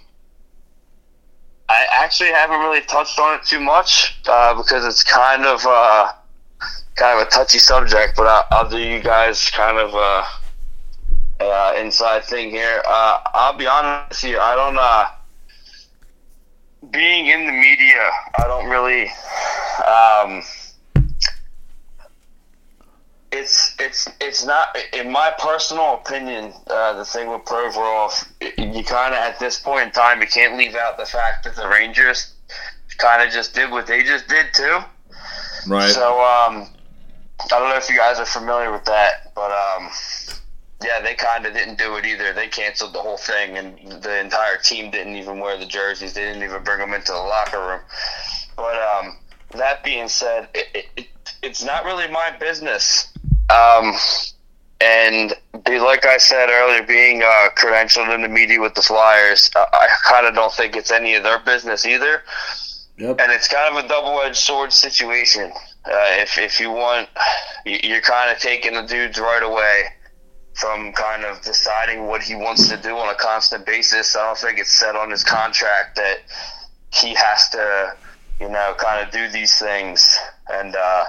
I actually haven't really touched on it too much uh, because it's kind of uh, kind of a touchy subject. But I'll, I'll do you guys kind of a uh, inside thing here. Uh, I'll be honest you. I don't. Uh, being in the media, I don't really. Um, it's it's it's not in my personal opinion. Uh, the thing with Provorov, you kind of at this point in time, you can't leave out the fact that the Rangers kind of just did what they just did too. Right. So um, I don't know if you guys are familiar with that, but um, yeah, they kind of didn't do it either. They canceled the whole thing, and the entire team didn't even wear the jerseys. They didn't even bring them into the locker room. But um, that being said, it, it, it's not really my business. Um, and be, like I said earlier, being uh, credentialed in the media with the Flyers, uh, I kind of don't think it's any of their business either. Yep. And it's kind of a double-edged sword situation. Uh, if if you want, you're kind of taking the dudes right away from kind of deciding what he wants to do on a constant basis. I don't think it's set on his contract that he has to, you know, kind of do these things. And uh,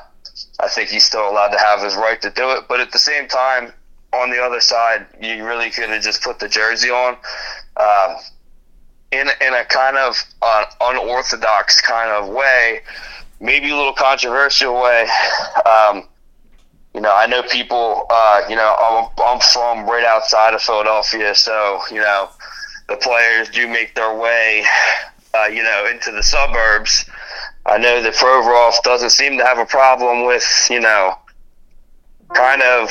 I think he's still allowed to have his right to do it. But at the same time, on the other side, you really could have just put the jersey on. Um, in, in a kind of uh, unorthodox kind of way, maybe a little controversial way. Um, you know, I know people. Uh, you know, I'm, I'm from right outside of Philadelphia, so you know, the players do make their way, uh, you know, into the suburbs. I know that Provorov doesn't seem to have a problem with, you know, kind of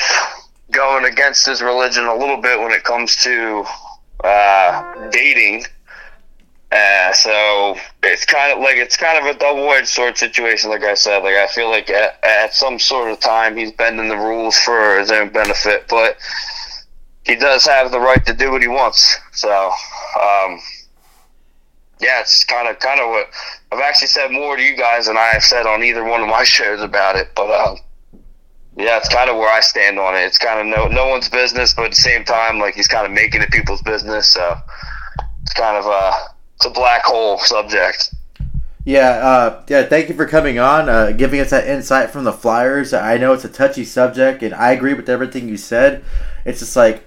going against his religion a little bit when it comes to uh, dating. Uh, so it's kind of like it's kind of a double-edged sword situation. Like I said, like I feel like at, at some sort of time he's bending the rules for his own benefit, but he does have the right to do what he wants. So, um, yeah, it's kind of kind of what I've actually said more to you guys than I have said on either one of my shows about it. But um, yeah, it's kind of where I stand on it. It's kind of no no one's business, but at the same time, like he's kind of making it people's business. So it's kind of a it's a black hole subject. Yeah, uh, yeah. Thank you for coming on, uh, giving us that insight from the Flyers. I know it's a touchy subject, and I agree with everything you said. It's just like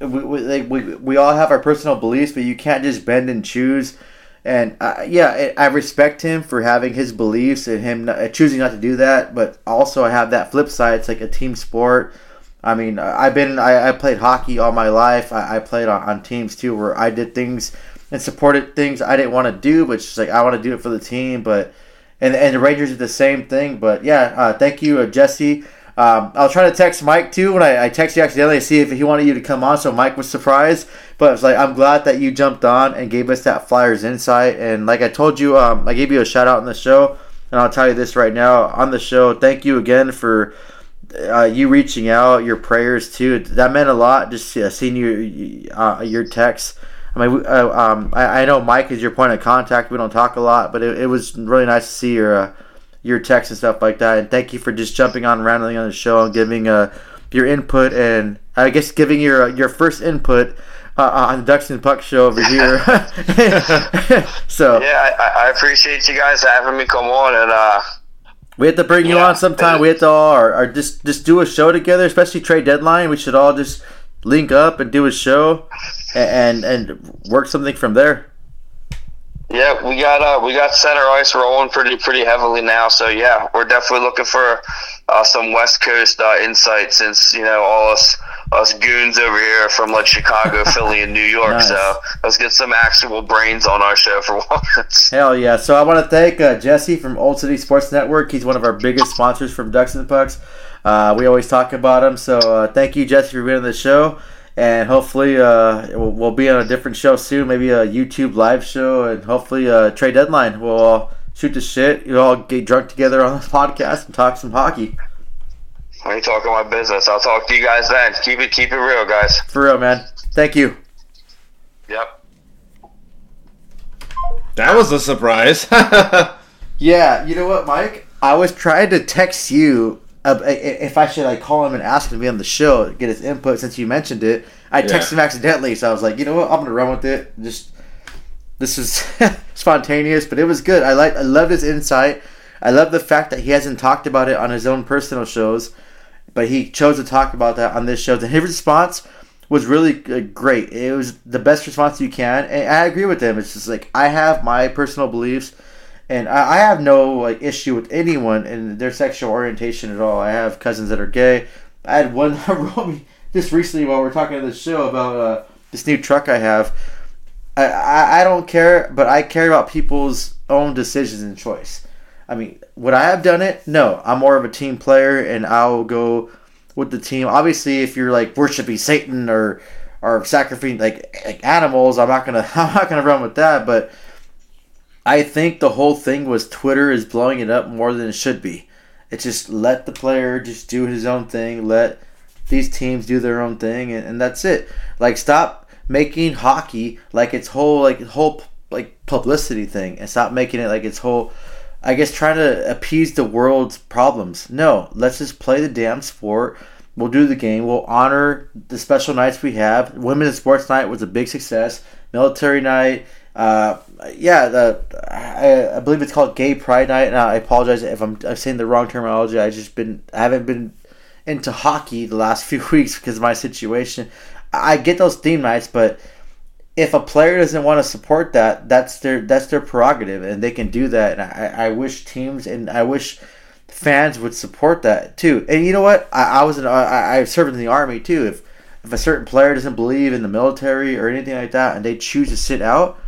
we we, we, we all have our personal beliefs, but you can't just bend and choose. And uh, yeah, I respect him for having his beliefs and him not, choosing not to do that. But also, I have that flip side. It's like a team sport. I mean, I've been I, I played hockey all my life. I, I played on, on teams too, where I did things and supported things I didn't want to do, but just like I want to do it for the team. But and and the Rangers did the same thing. But yeah, uh, thank you, uh, Jesse. Um, I was trying to text Mike too when I, I texted you accidentally to see if he wanted you to come on. So Mike was surprised, but it's like I'm glad that you jumped on and gave us that Flyers insight. And like I told you, um, I gave you a shout out in the show, and I'll tell you this right now on the show. Thank you again for. Uh, you reaching out, your prayers too. That meant a lot. Just uh, seeing you, uh, your texts. I mean, uh, um, I, I, know Mike is your point of contact. We don't talk a lot, but it, it was really nice to see your uh, your texts and stuff like that. And thank you for just jumping on randomly on the show and giving uh, your input and I guess giving your your first input uh, on the Ducks and Puck show over here. so yeah, I, I, appreciate you guys having me come on and. uh we have to bring you on sometime. We have to all, or, or just just do a show together, especially trade deadline. We should all just link up and do a show and and work something from there. Yeah, we got uh, we got center ice rolling pretty pretty heavily now. So yeah, we're definitely looking for uh, some West Coast uh, insight since you know all us us goons over here from like Chicago, Philly, and New York. Nice. So let's get some actual brains on our show for once. Hell yeah! So I want to thank uh, Jesse from Old City Sports Network. He's one of our biggest sponsors from Ducks and Pucks. Uh, we always talk about him. So uh, thank you, Jesse, for being on the show. And hopefully uh, we'll, we'll be on a different show soon, maybe a YouTube live show, and hopefully a trade deadline. We'll all shoot the shit. You all get drunk together on this podcast and talk some hockey. I ain't talking my business. I'll talk to you guys then. Keep it, keep it real, guys. For real, man. Thank you. Yep. That was a surprise. Yeah, you know what, Mike? I was trying to text you uh, if I should like call him and ask him to be on the show, get his input since you mentioned it. I texted him accidentally, so I was like, you know what, I'm gonna run with it. Just this is spontaneous, but it was good. I like, I love his insight. I love the fact that he hasn't talked about it on his own personal shows, but he chose to talk about that on this show. And his response was really uh, great. It was the best response you can, and I agree with him. It's just like I have my personal beliefs and I, I have no like issue with anyone and their sexual orientation at all. I have cousins that are gay. I had one that wrote me just recently while we are talking to the show about uh, this new truck I have. I, I I don't care, but I care about people's own decisions and choice. I mean, would I have done it? No, I'm more of a team player, and I'll go with the team. Obviously, if you're like worshiping Satan or or sacrificing like, like animals, I'm not gonna I'm not gonna run with that. But I think the whole thing was Twitter is blowing it up more than it should be. It's just let the player just do his own thing. Let these teams do their own thing, and, and that's it. Like stop making hockey like its whole like whole like publicity thing, and stop making it like its whole. I guess trying to appease the world's problems. No, let's just play the damn sport. We'll do the game. We'll honor the special nights we have. Women's Sports Night was a big success. Military Night. Uh, yeah, the I, I believe it's called Gay Pride Night. And I apologize if I'm, I'm saying the wrong terminology. I just been I haven't been into hockey the last few weeks because of my situation. I get those theme nights, but if a player doesn't want to support that, that's their that's their prerogative, and they can do that. And I, I wish teams and I wish fans would support that too. And you know what? I, I was in, I, I served in the army too. If if a certain player doesn't believe in the military or anything like that, and they choose to sit out,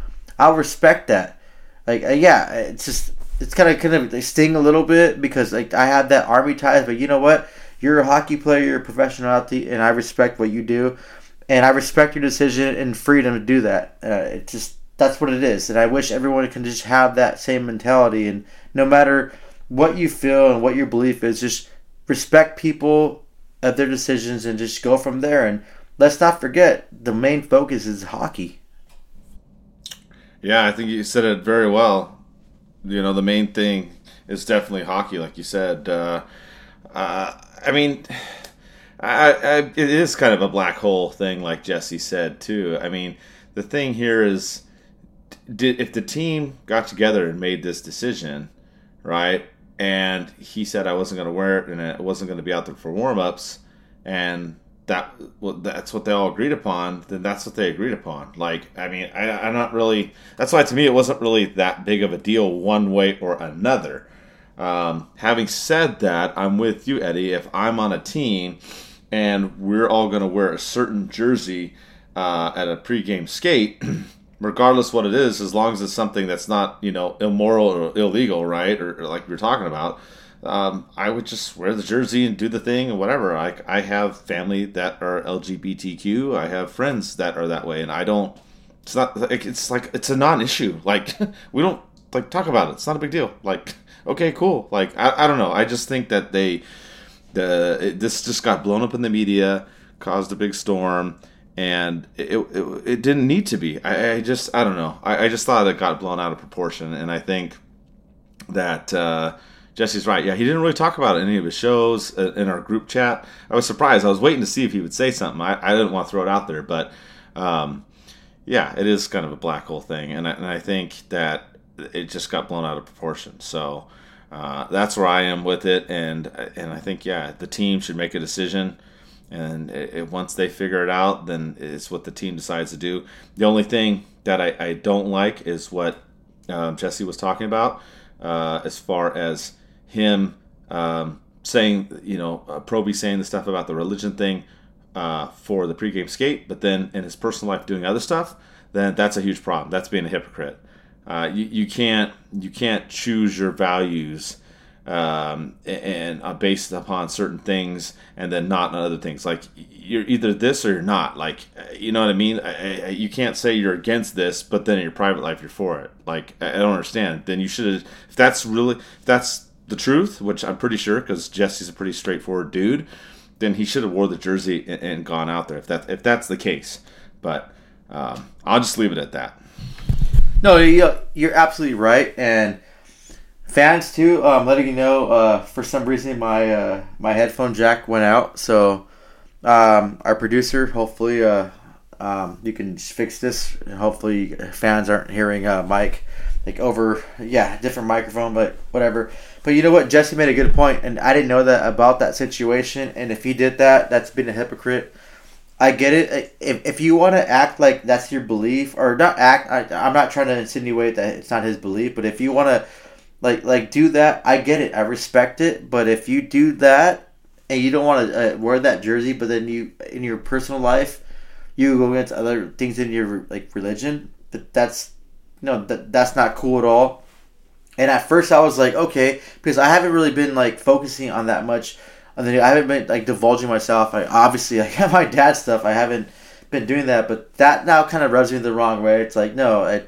I'll respect that. Like uh, yeah, it's just it's kind of kind of sting a little bit because like I have that army ties, but you know what? You're a hockey player, you're a professional athlete, and I respect what you do, and I respect your decision and freedom to do that. Uh, it just that's what it is, and I wish everyone can just have that same mentality, and no matter what you feel and what your belief is, just respect people of their decisions and just go from there. And let's not forget the main focus is hockey. Yeah, I think you said it very well. You know, the main thing is definitely hockey, like you said. Uh, uh, I mean, I, I, it is kind of a black hole thing, like Jesse said too. I mean, the thing here is, did if the team got together and made this decision, right? And he said I wasn't going to wear it, and it wasn't going to be out there for warm ups, and that well, that's what they all agreed upon, then that's what they agreed upon. Like, I mean, I, I'm not really. That's why to me it wasn't really that big of a deal one way or another. Um, having said that, I'm with you, Eddie. If I'm on a team and we're all going to wear a certain jersey uh, at a pregame skate, regardless what it is, as long as it's something that's not you know immoral or illegal, right, or, or like we are talking about, um, I would just wear the jersey and do the thing and whatever. I, I have family that are LGBTQ. I have friends that are that way, and I don't. It's not like it's like it's a non-issue. Like we don't like talk about it. It's not a big deal. Like okay, cool. Like I, I don't know. I just think that they the it, this just got blown up in the media, caused a big storm, and it it, it didn't need to be. I, I just I don't know. I, I just thought it got blown out of proportion, and I think that. Uh, Jesse's right. Yeah, he didn't really talk about any of his shows uh, in our group chat. I was surprised. I was waiting to see if he would say something. I, I didn't want to throw it out there, but um, yeah, it is kind of a black hole thing, and I, and I think that it just got blown out of proportion. So uh, that's where I am with it, and and I think yeah, the team should make a decision, and it, it- once they figure it out, then it's what the team decides to do. The only thing that I, I don't like is what um, Jesse was talking about, uh, as far as him um, saying, you know, uh, Proby saying the stuff about the religion thing. uh, for the pregame skate, but then in his personal life doing other stuff, then that's a huge problem. That's being a hypocrite. Uh, you, you can't you can't choose your values um, and uh, based upon certain things and then not on other things. Like you're either this or you're not. Like you know what I mean? I, I, you can't say you're against this, but then in your private life you're for it. Like I don't understand. Then you should if that's really if that's the truth, which I'm pretty sure because Jesse's a pretty straightforward dude, then he should have wore the jersey and, and, gone out there if that if that's the case. But um, I'll just leave it at that. No, you're absolutely right, and fans too. Um, letting you know, uh, for some reason my uh, my headphone jack went out, so um, our producer, hopefully, uh, um, you can fix this. Hopefully, fans aren't hearing uh, Mike like over, yeah, different microphone, but whatever. But you know what? Jesse made a good point, and I didn't know that about that situation. And if he did that, that's been a hypocrite. I get it. If, if you want to act like that's your belief, or not act, I, I'm not trying to insinuate that it's not his belief, but if you want to, like, like do that, I get it. I respect it. But if you do that and you don't want to uh, wear that jersey, but then you in your personal life, you go against other things in your like religion, that that's no, that that's not cool at all and at first I was like, okay, because I haven't really been like focusing on that much. I haven't been like divulging myself. I obviously I have my dad stuff. I haven't been doing that, but that now kind of rubs me the wrong way. It's like no,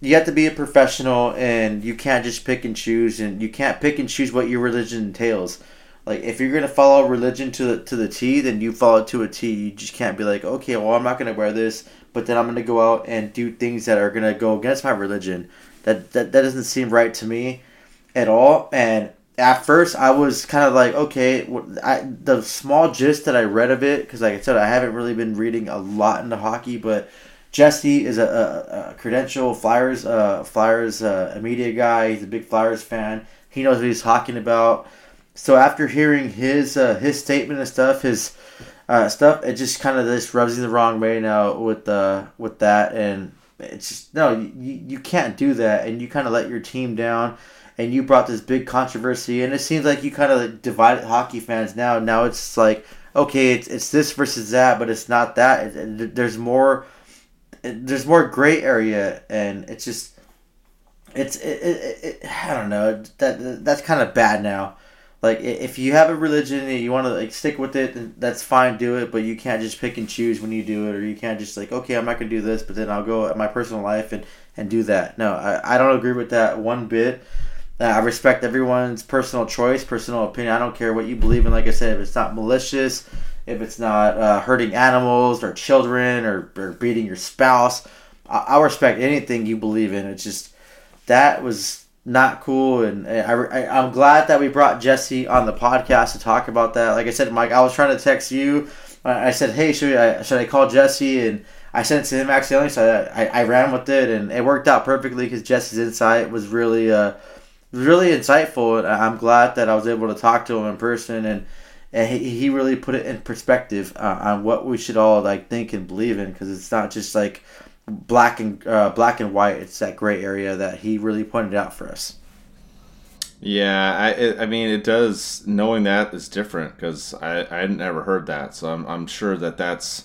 you have to be a professional, and you can't just pick and choose, and you can't pick and choose what your religion entails. Like if you're gonna follow religion to the to the T, then you follow it to a T. You just can't be like, okay, well I'm not gonna wear this, but then I'm gonna go out and do things that are gonna go against my religion that, that that doesn't seem right to me at all. And at first, I was kind of like, okay, I, the small gist that I read of it, because like I said, I haven't really been reading a lot into hockey, but Jesse is a, a, a credential Flyers uh, Flyers uh, media guy. He's a big Flyers fan. He knows what he's talking about. So after hearing his uh, his statement and stuff, his uh, stuff, it just kind of just rubs you the wrong way now with uh, with that and it's just no, you, you can't do that, and you kind of let your team down, and you brought this big controversy, and it seems like you kind of divided hockey fans now. Now it's like okay, it's it's this versus that, but it's not that. It, it, there's more, it, there's more gray area, and it's just it's it, I don't know that that's kind of bad now like if you have a religion and you want to like stick with it that's fine do it but you can't just pick and choose when you do it or you can't just like okay i'm not gonna do this but then i'll go at my personal life and and do that. No i, I don't agree with that one bit. Uh, i respect everyone's personal choice personal opinion. I don't care what you believe in like i said if it's not malicious if it's not uh, hurting animals or children or, or beating your spouse I, I respect anything you believe in. It's just that was not cool. And I, I, am glad that we brought Jesse on the podcast to talk about that. Like I said, Mike, I was trying to text you. I said, hey, should I, should I call Jesse? And I sent it to him accidentally, so I, I, I ran with it, and it worked out perfectly because Jesse's insight was really, uh, really insightful. And I'm glad that I was able to talk to him in person, and, and he, he really put it in perspective uh, on what we should all like think and believe in, because it's not just like black and uh, black and white. It's that gray area that he really pointed out for us. Yeah, I I mean it does. Knowing that is different because I I never heard that, so I'm I'm sure that that's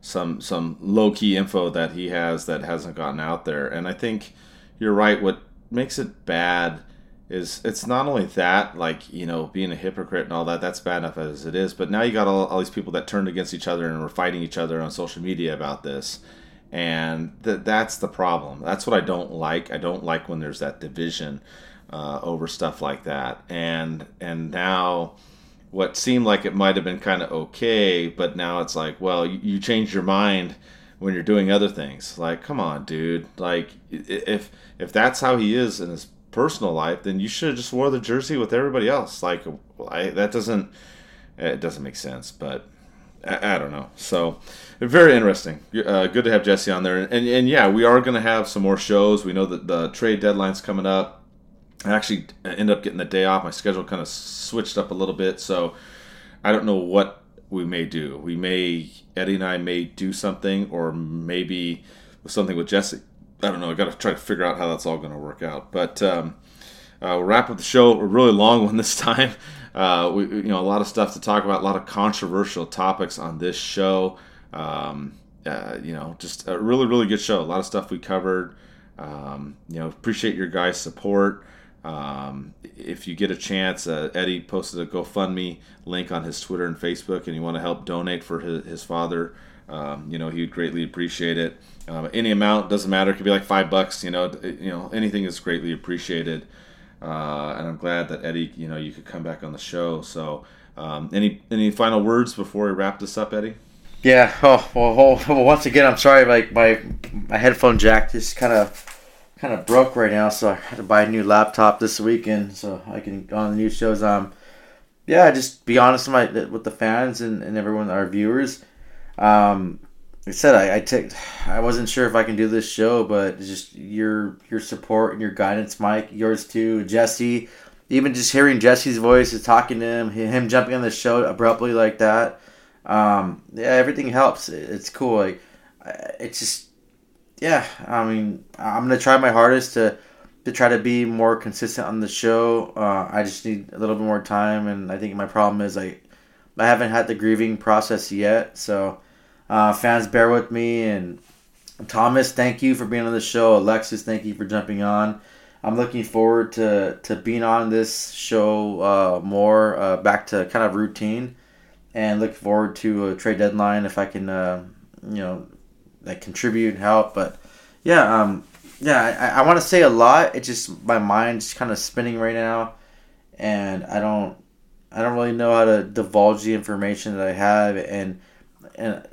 some some low key info that he has that hasn't gotten out there. And I think you're right. What makes it bad is it's not only that like you know being a hypocrite and all that that's bad enough as it is but now you got all, all these people that turned against each other and were fighting each other on social media about this and th- that's the problem. That's what I don't like. I don't like when there's that division uh, over stuff like that. And and now, what seemed like it might have been kind of okay, but now it's like, well, you, you changed your mind when you're doing other things. Like, come on, dude. Like, if if that's how he is in his personal life, then you should have just wore the jersey with everybody else. Like, I, that doesn't it doesn't make sense. But I, I don't know. So very interesting. Uh, good to have Jesse on there. And, and yeah, we are going to have some more shows. We know that the trade deadline's coming up. I actually end up getting the day off. My schedule kind of switched up a little bit, so I don't know what we may do. We may Eddie and I may do something, or maybe something with Jesse. I don't know. I got to try to figure out how that's all going to work out. But um, uh, we'll wrap up the show. A really long one this time. Uh, we, you know, a lot of stuff to talk about, a lot of controversial topics on this show. Um, uh, you know, just a really, really good show. A lot of stuff we covered. Um, you know, appreciate your guys' support. Um, if you get a chance, uh, Eddie posted a GoFundMe link on his Twitter and Facebook, and you want to help donate for his, his father, um, you know, he would greatly appreciate it. Um, any amount doesn't matter; it could be like five bucks. You know, you know, anything is greatly appreciated. Uh, and I'm glad that Eddie, you know, you could come back on the show. So, um, any any final words before we wrap this up, Eddie? Yeah. Oh well. well once again, I'm sorry. Like my my headphone jack just kind of kind of broke right now, so I had to buy a new laptop this weekend so I can go on the new shows. Um, yeah, just be honest with my with the fans and, and everyone, our viewers. Um, like I said I, I I wasn't sure if I can do this show, but just your your support and your guidance, Mike, yours too, Jesse. Even just hearing Jesse's voice, is talking to him, him jumping on the show abruptly like that. Um, yeah, everything helps. It's cool. Like it's just yeah, I mean, I'm gonna try my hardest to to try to be more consistent on the show. Uh, I just need a little bit more time, and I think my problem is I I haven't had the grieving process yet. So, uh, fans, bear with me. And Thomas, thank you for being on the show. Alexis, thank you for jumping on. I'm looking forward to to being on this show uh, more, uh, back to kind of routine, and look forward to a trade deadline if I can, uh, you know like contribute and help. But yeah, um, yeah, I, I want to say a lot. It's just my mind's kind of spinning right now, and I don't, I don't really know how to divulge the information that I have, and and.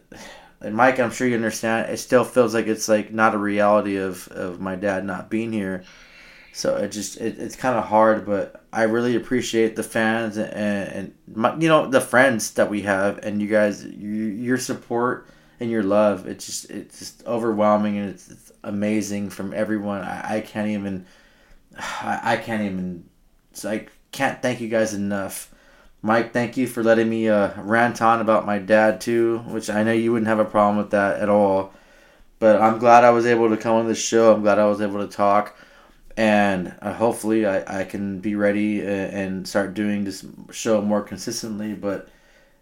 And Mike, I'm sure you understand. It still feels like it's like not a reality of, of my dad not being here, so it just it, it's kind of hard. But I really appreciate the fans and, and my, you know the friends that we have and you guys your, your support and your love. It's just it's just overwhelming and it's, it's amazing from everyone. I, I can't even I, I can't even I can't thank you guys enough. Mike, thank you for letting me uh, rant on about my dad too, which I know you wouldn't have a problem with that at all. But I'm glad I was able to come on this show. I'm glad I was able to talk, and uh, hopefully I, I can be ready uh, and start doing this show more consistently. But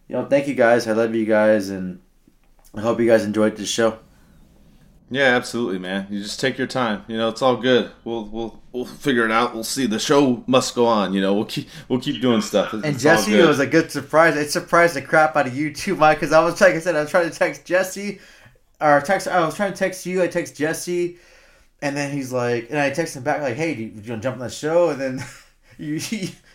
you know, thank you guys. I love you guys, and I hope you guys enjoyed this show. Yeah, absolutely, man. You just take your time. You know, it's all good. We'll we'll we'll figure it out. We'll see. The show must go on. You know, we'll keep we'll keep doing stuff. It's, and Jesse, it was a good surprise. It surprised the crap out of you too, Mike. Because I was like I said, I was trying to text Jesse, or text. I was trying to text you. I text Jesse, and then he's like, and I text him back like, "Hey, do you, do you want to jump on the show?" And then you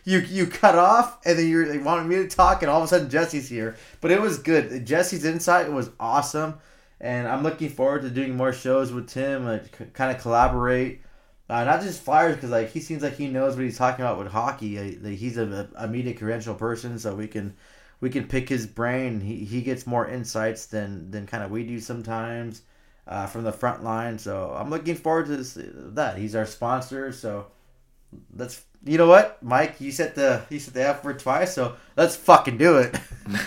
you you cut off, and then you're like, wanting me to talk, and all of a sudden Jesse's here. But it was good. Jesse's insight was awesome, and I'm looking forward to doing more shows with Tim, like kind of collaborate. Uh, not just Flyers, because like he seems like he knows what he's talking about with hockey. Uh, he's a, a media credential person, so we can we can pick his brain. He, he gets more insights than than kind of we do sometimes uh, from the front line. So I'm looking forward to this, that. He's our sponsor, so let's you know what, Mike? You said the you said the F word twice, so let's fucking do it.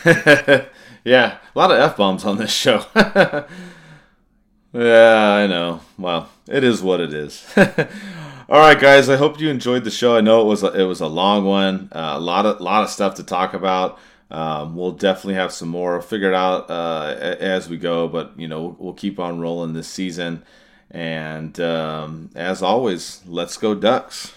yeah, a lot of f bombs on this show. yeah, I know. Well, it is what it is. All right, guys. I hope you enjoyed the show. I know it was a, it was a long one. Uh, a lot of lot of stuff to talk about. Um, we'll definitely have some more figured out uh, as we go, but you know we'll, we'll keep on rolling this season. And um, as always, let's go Ducks.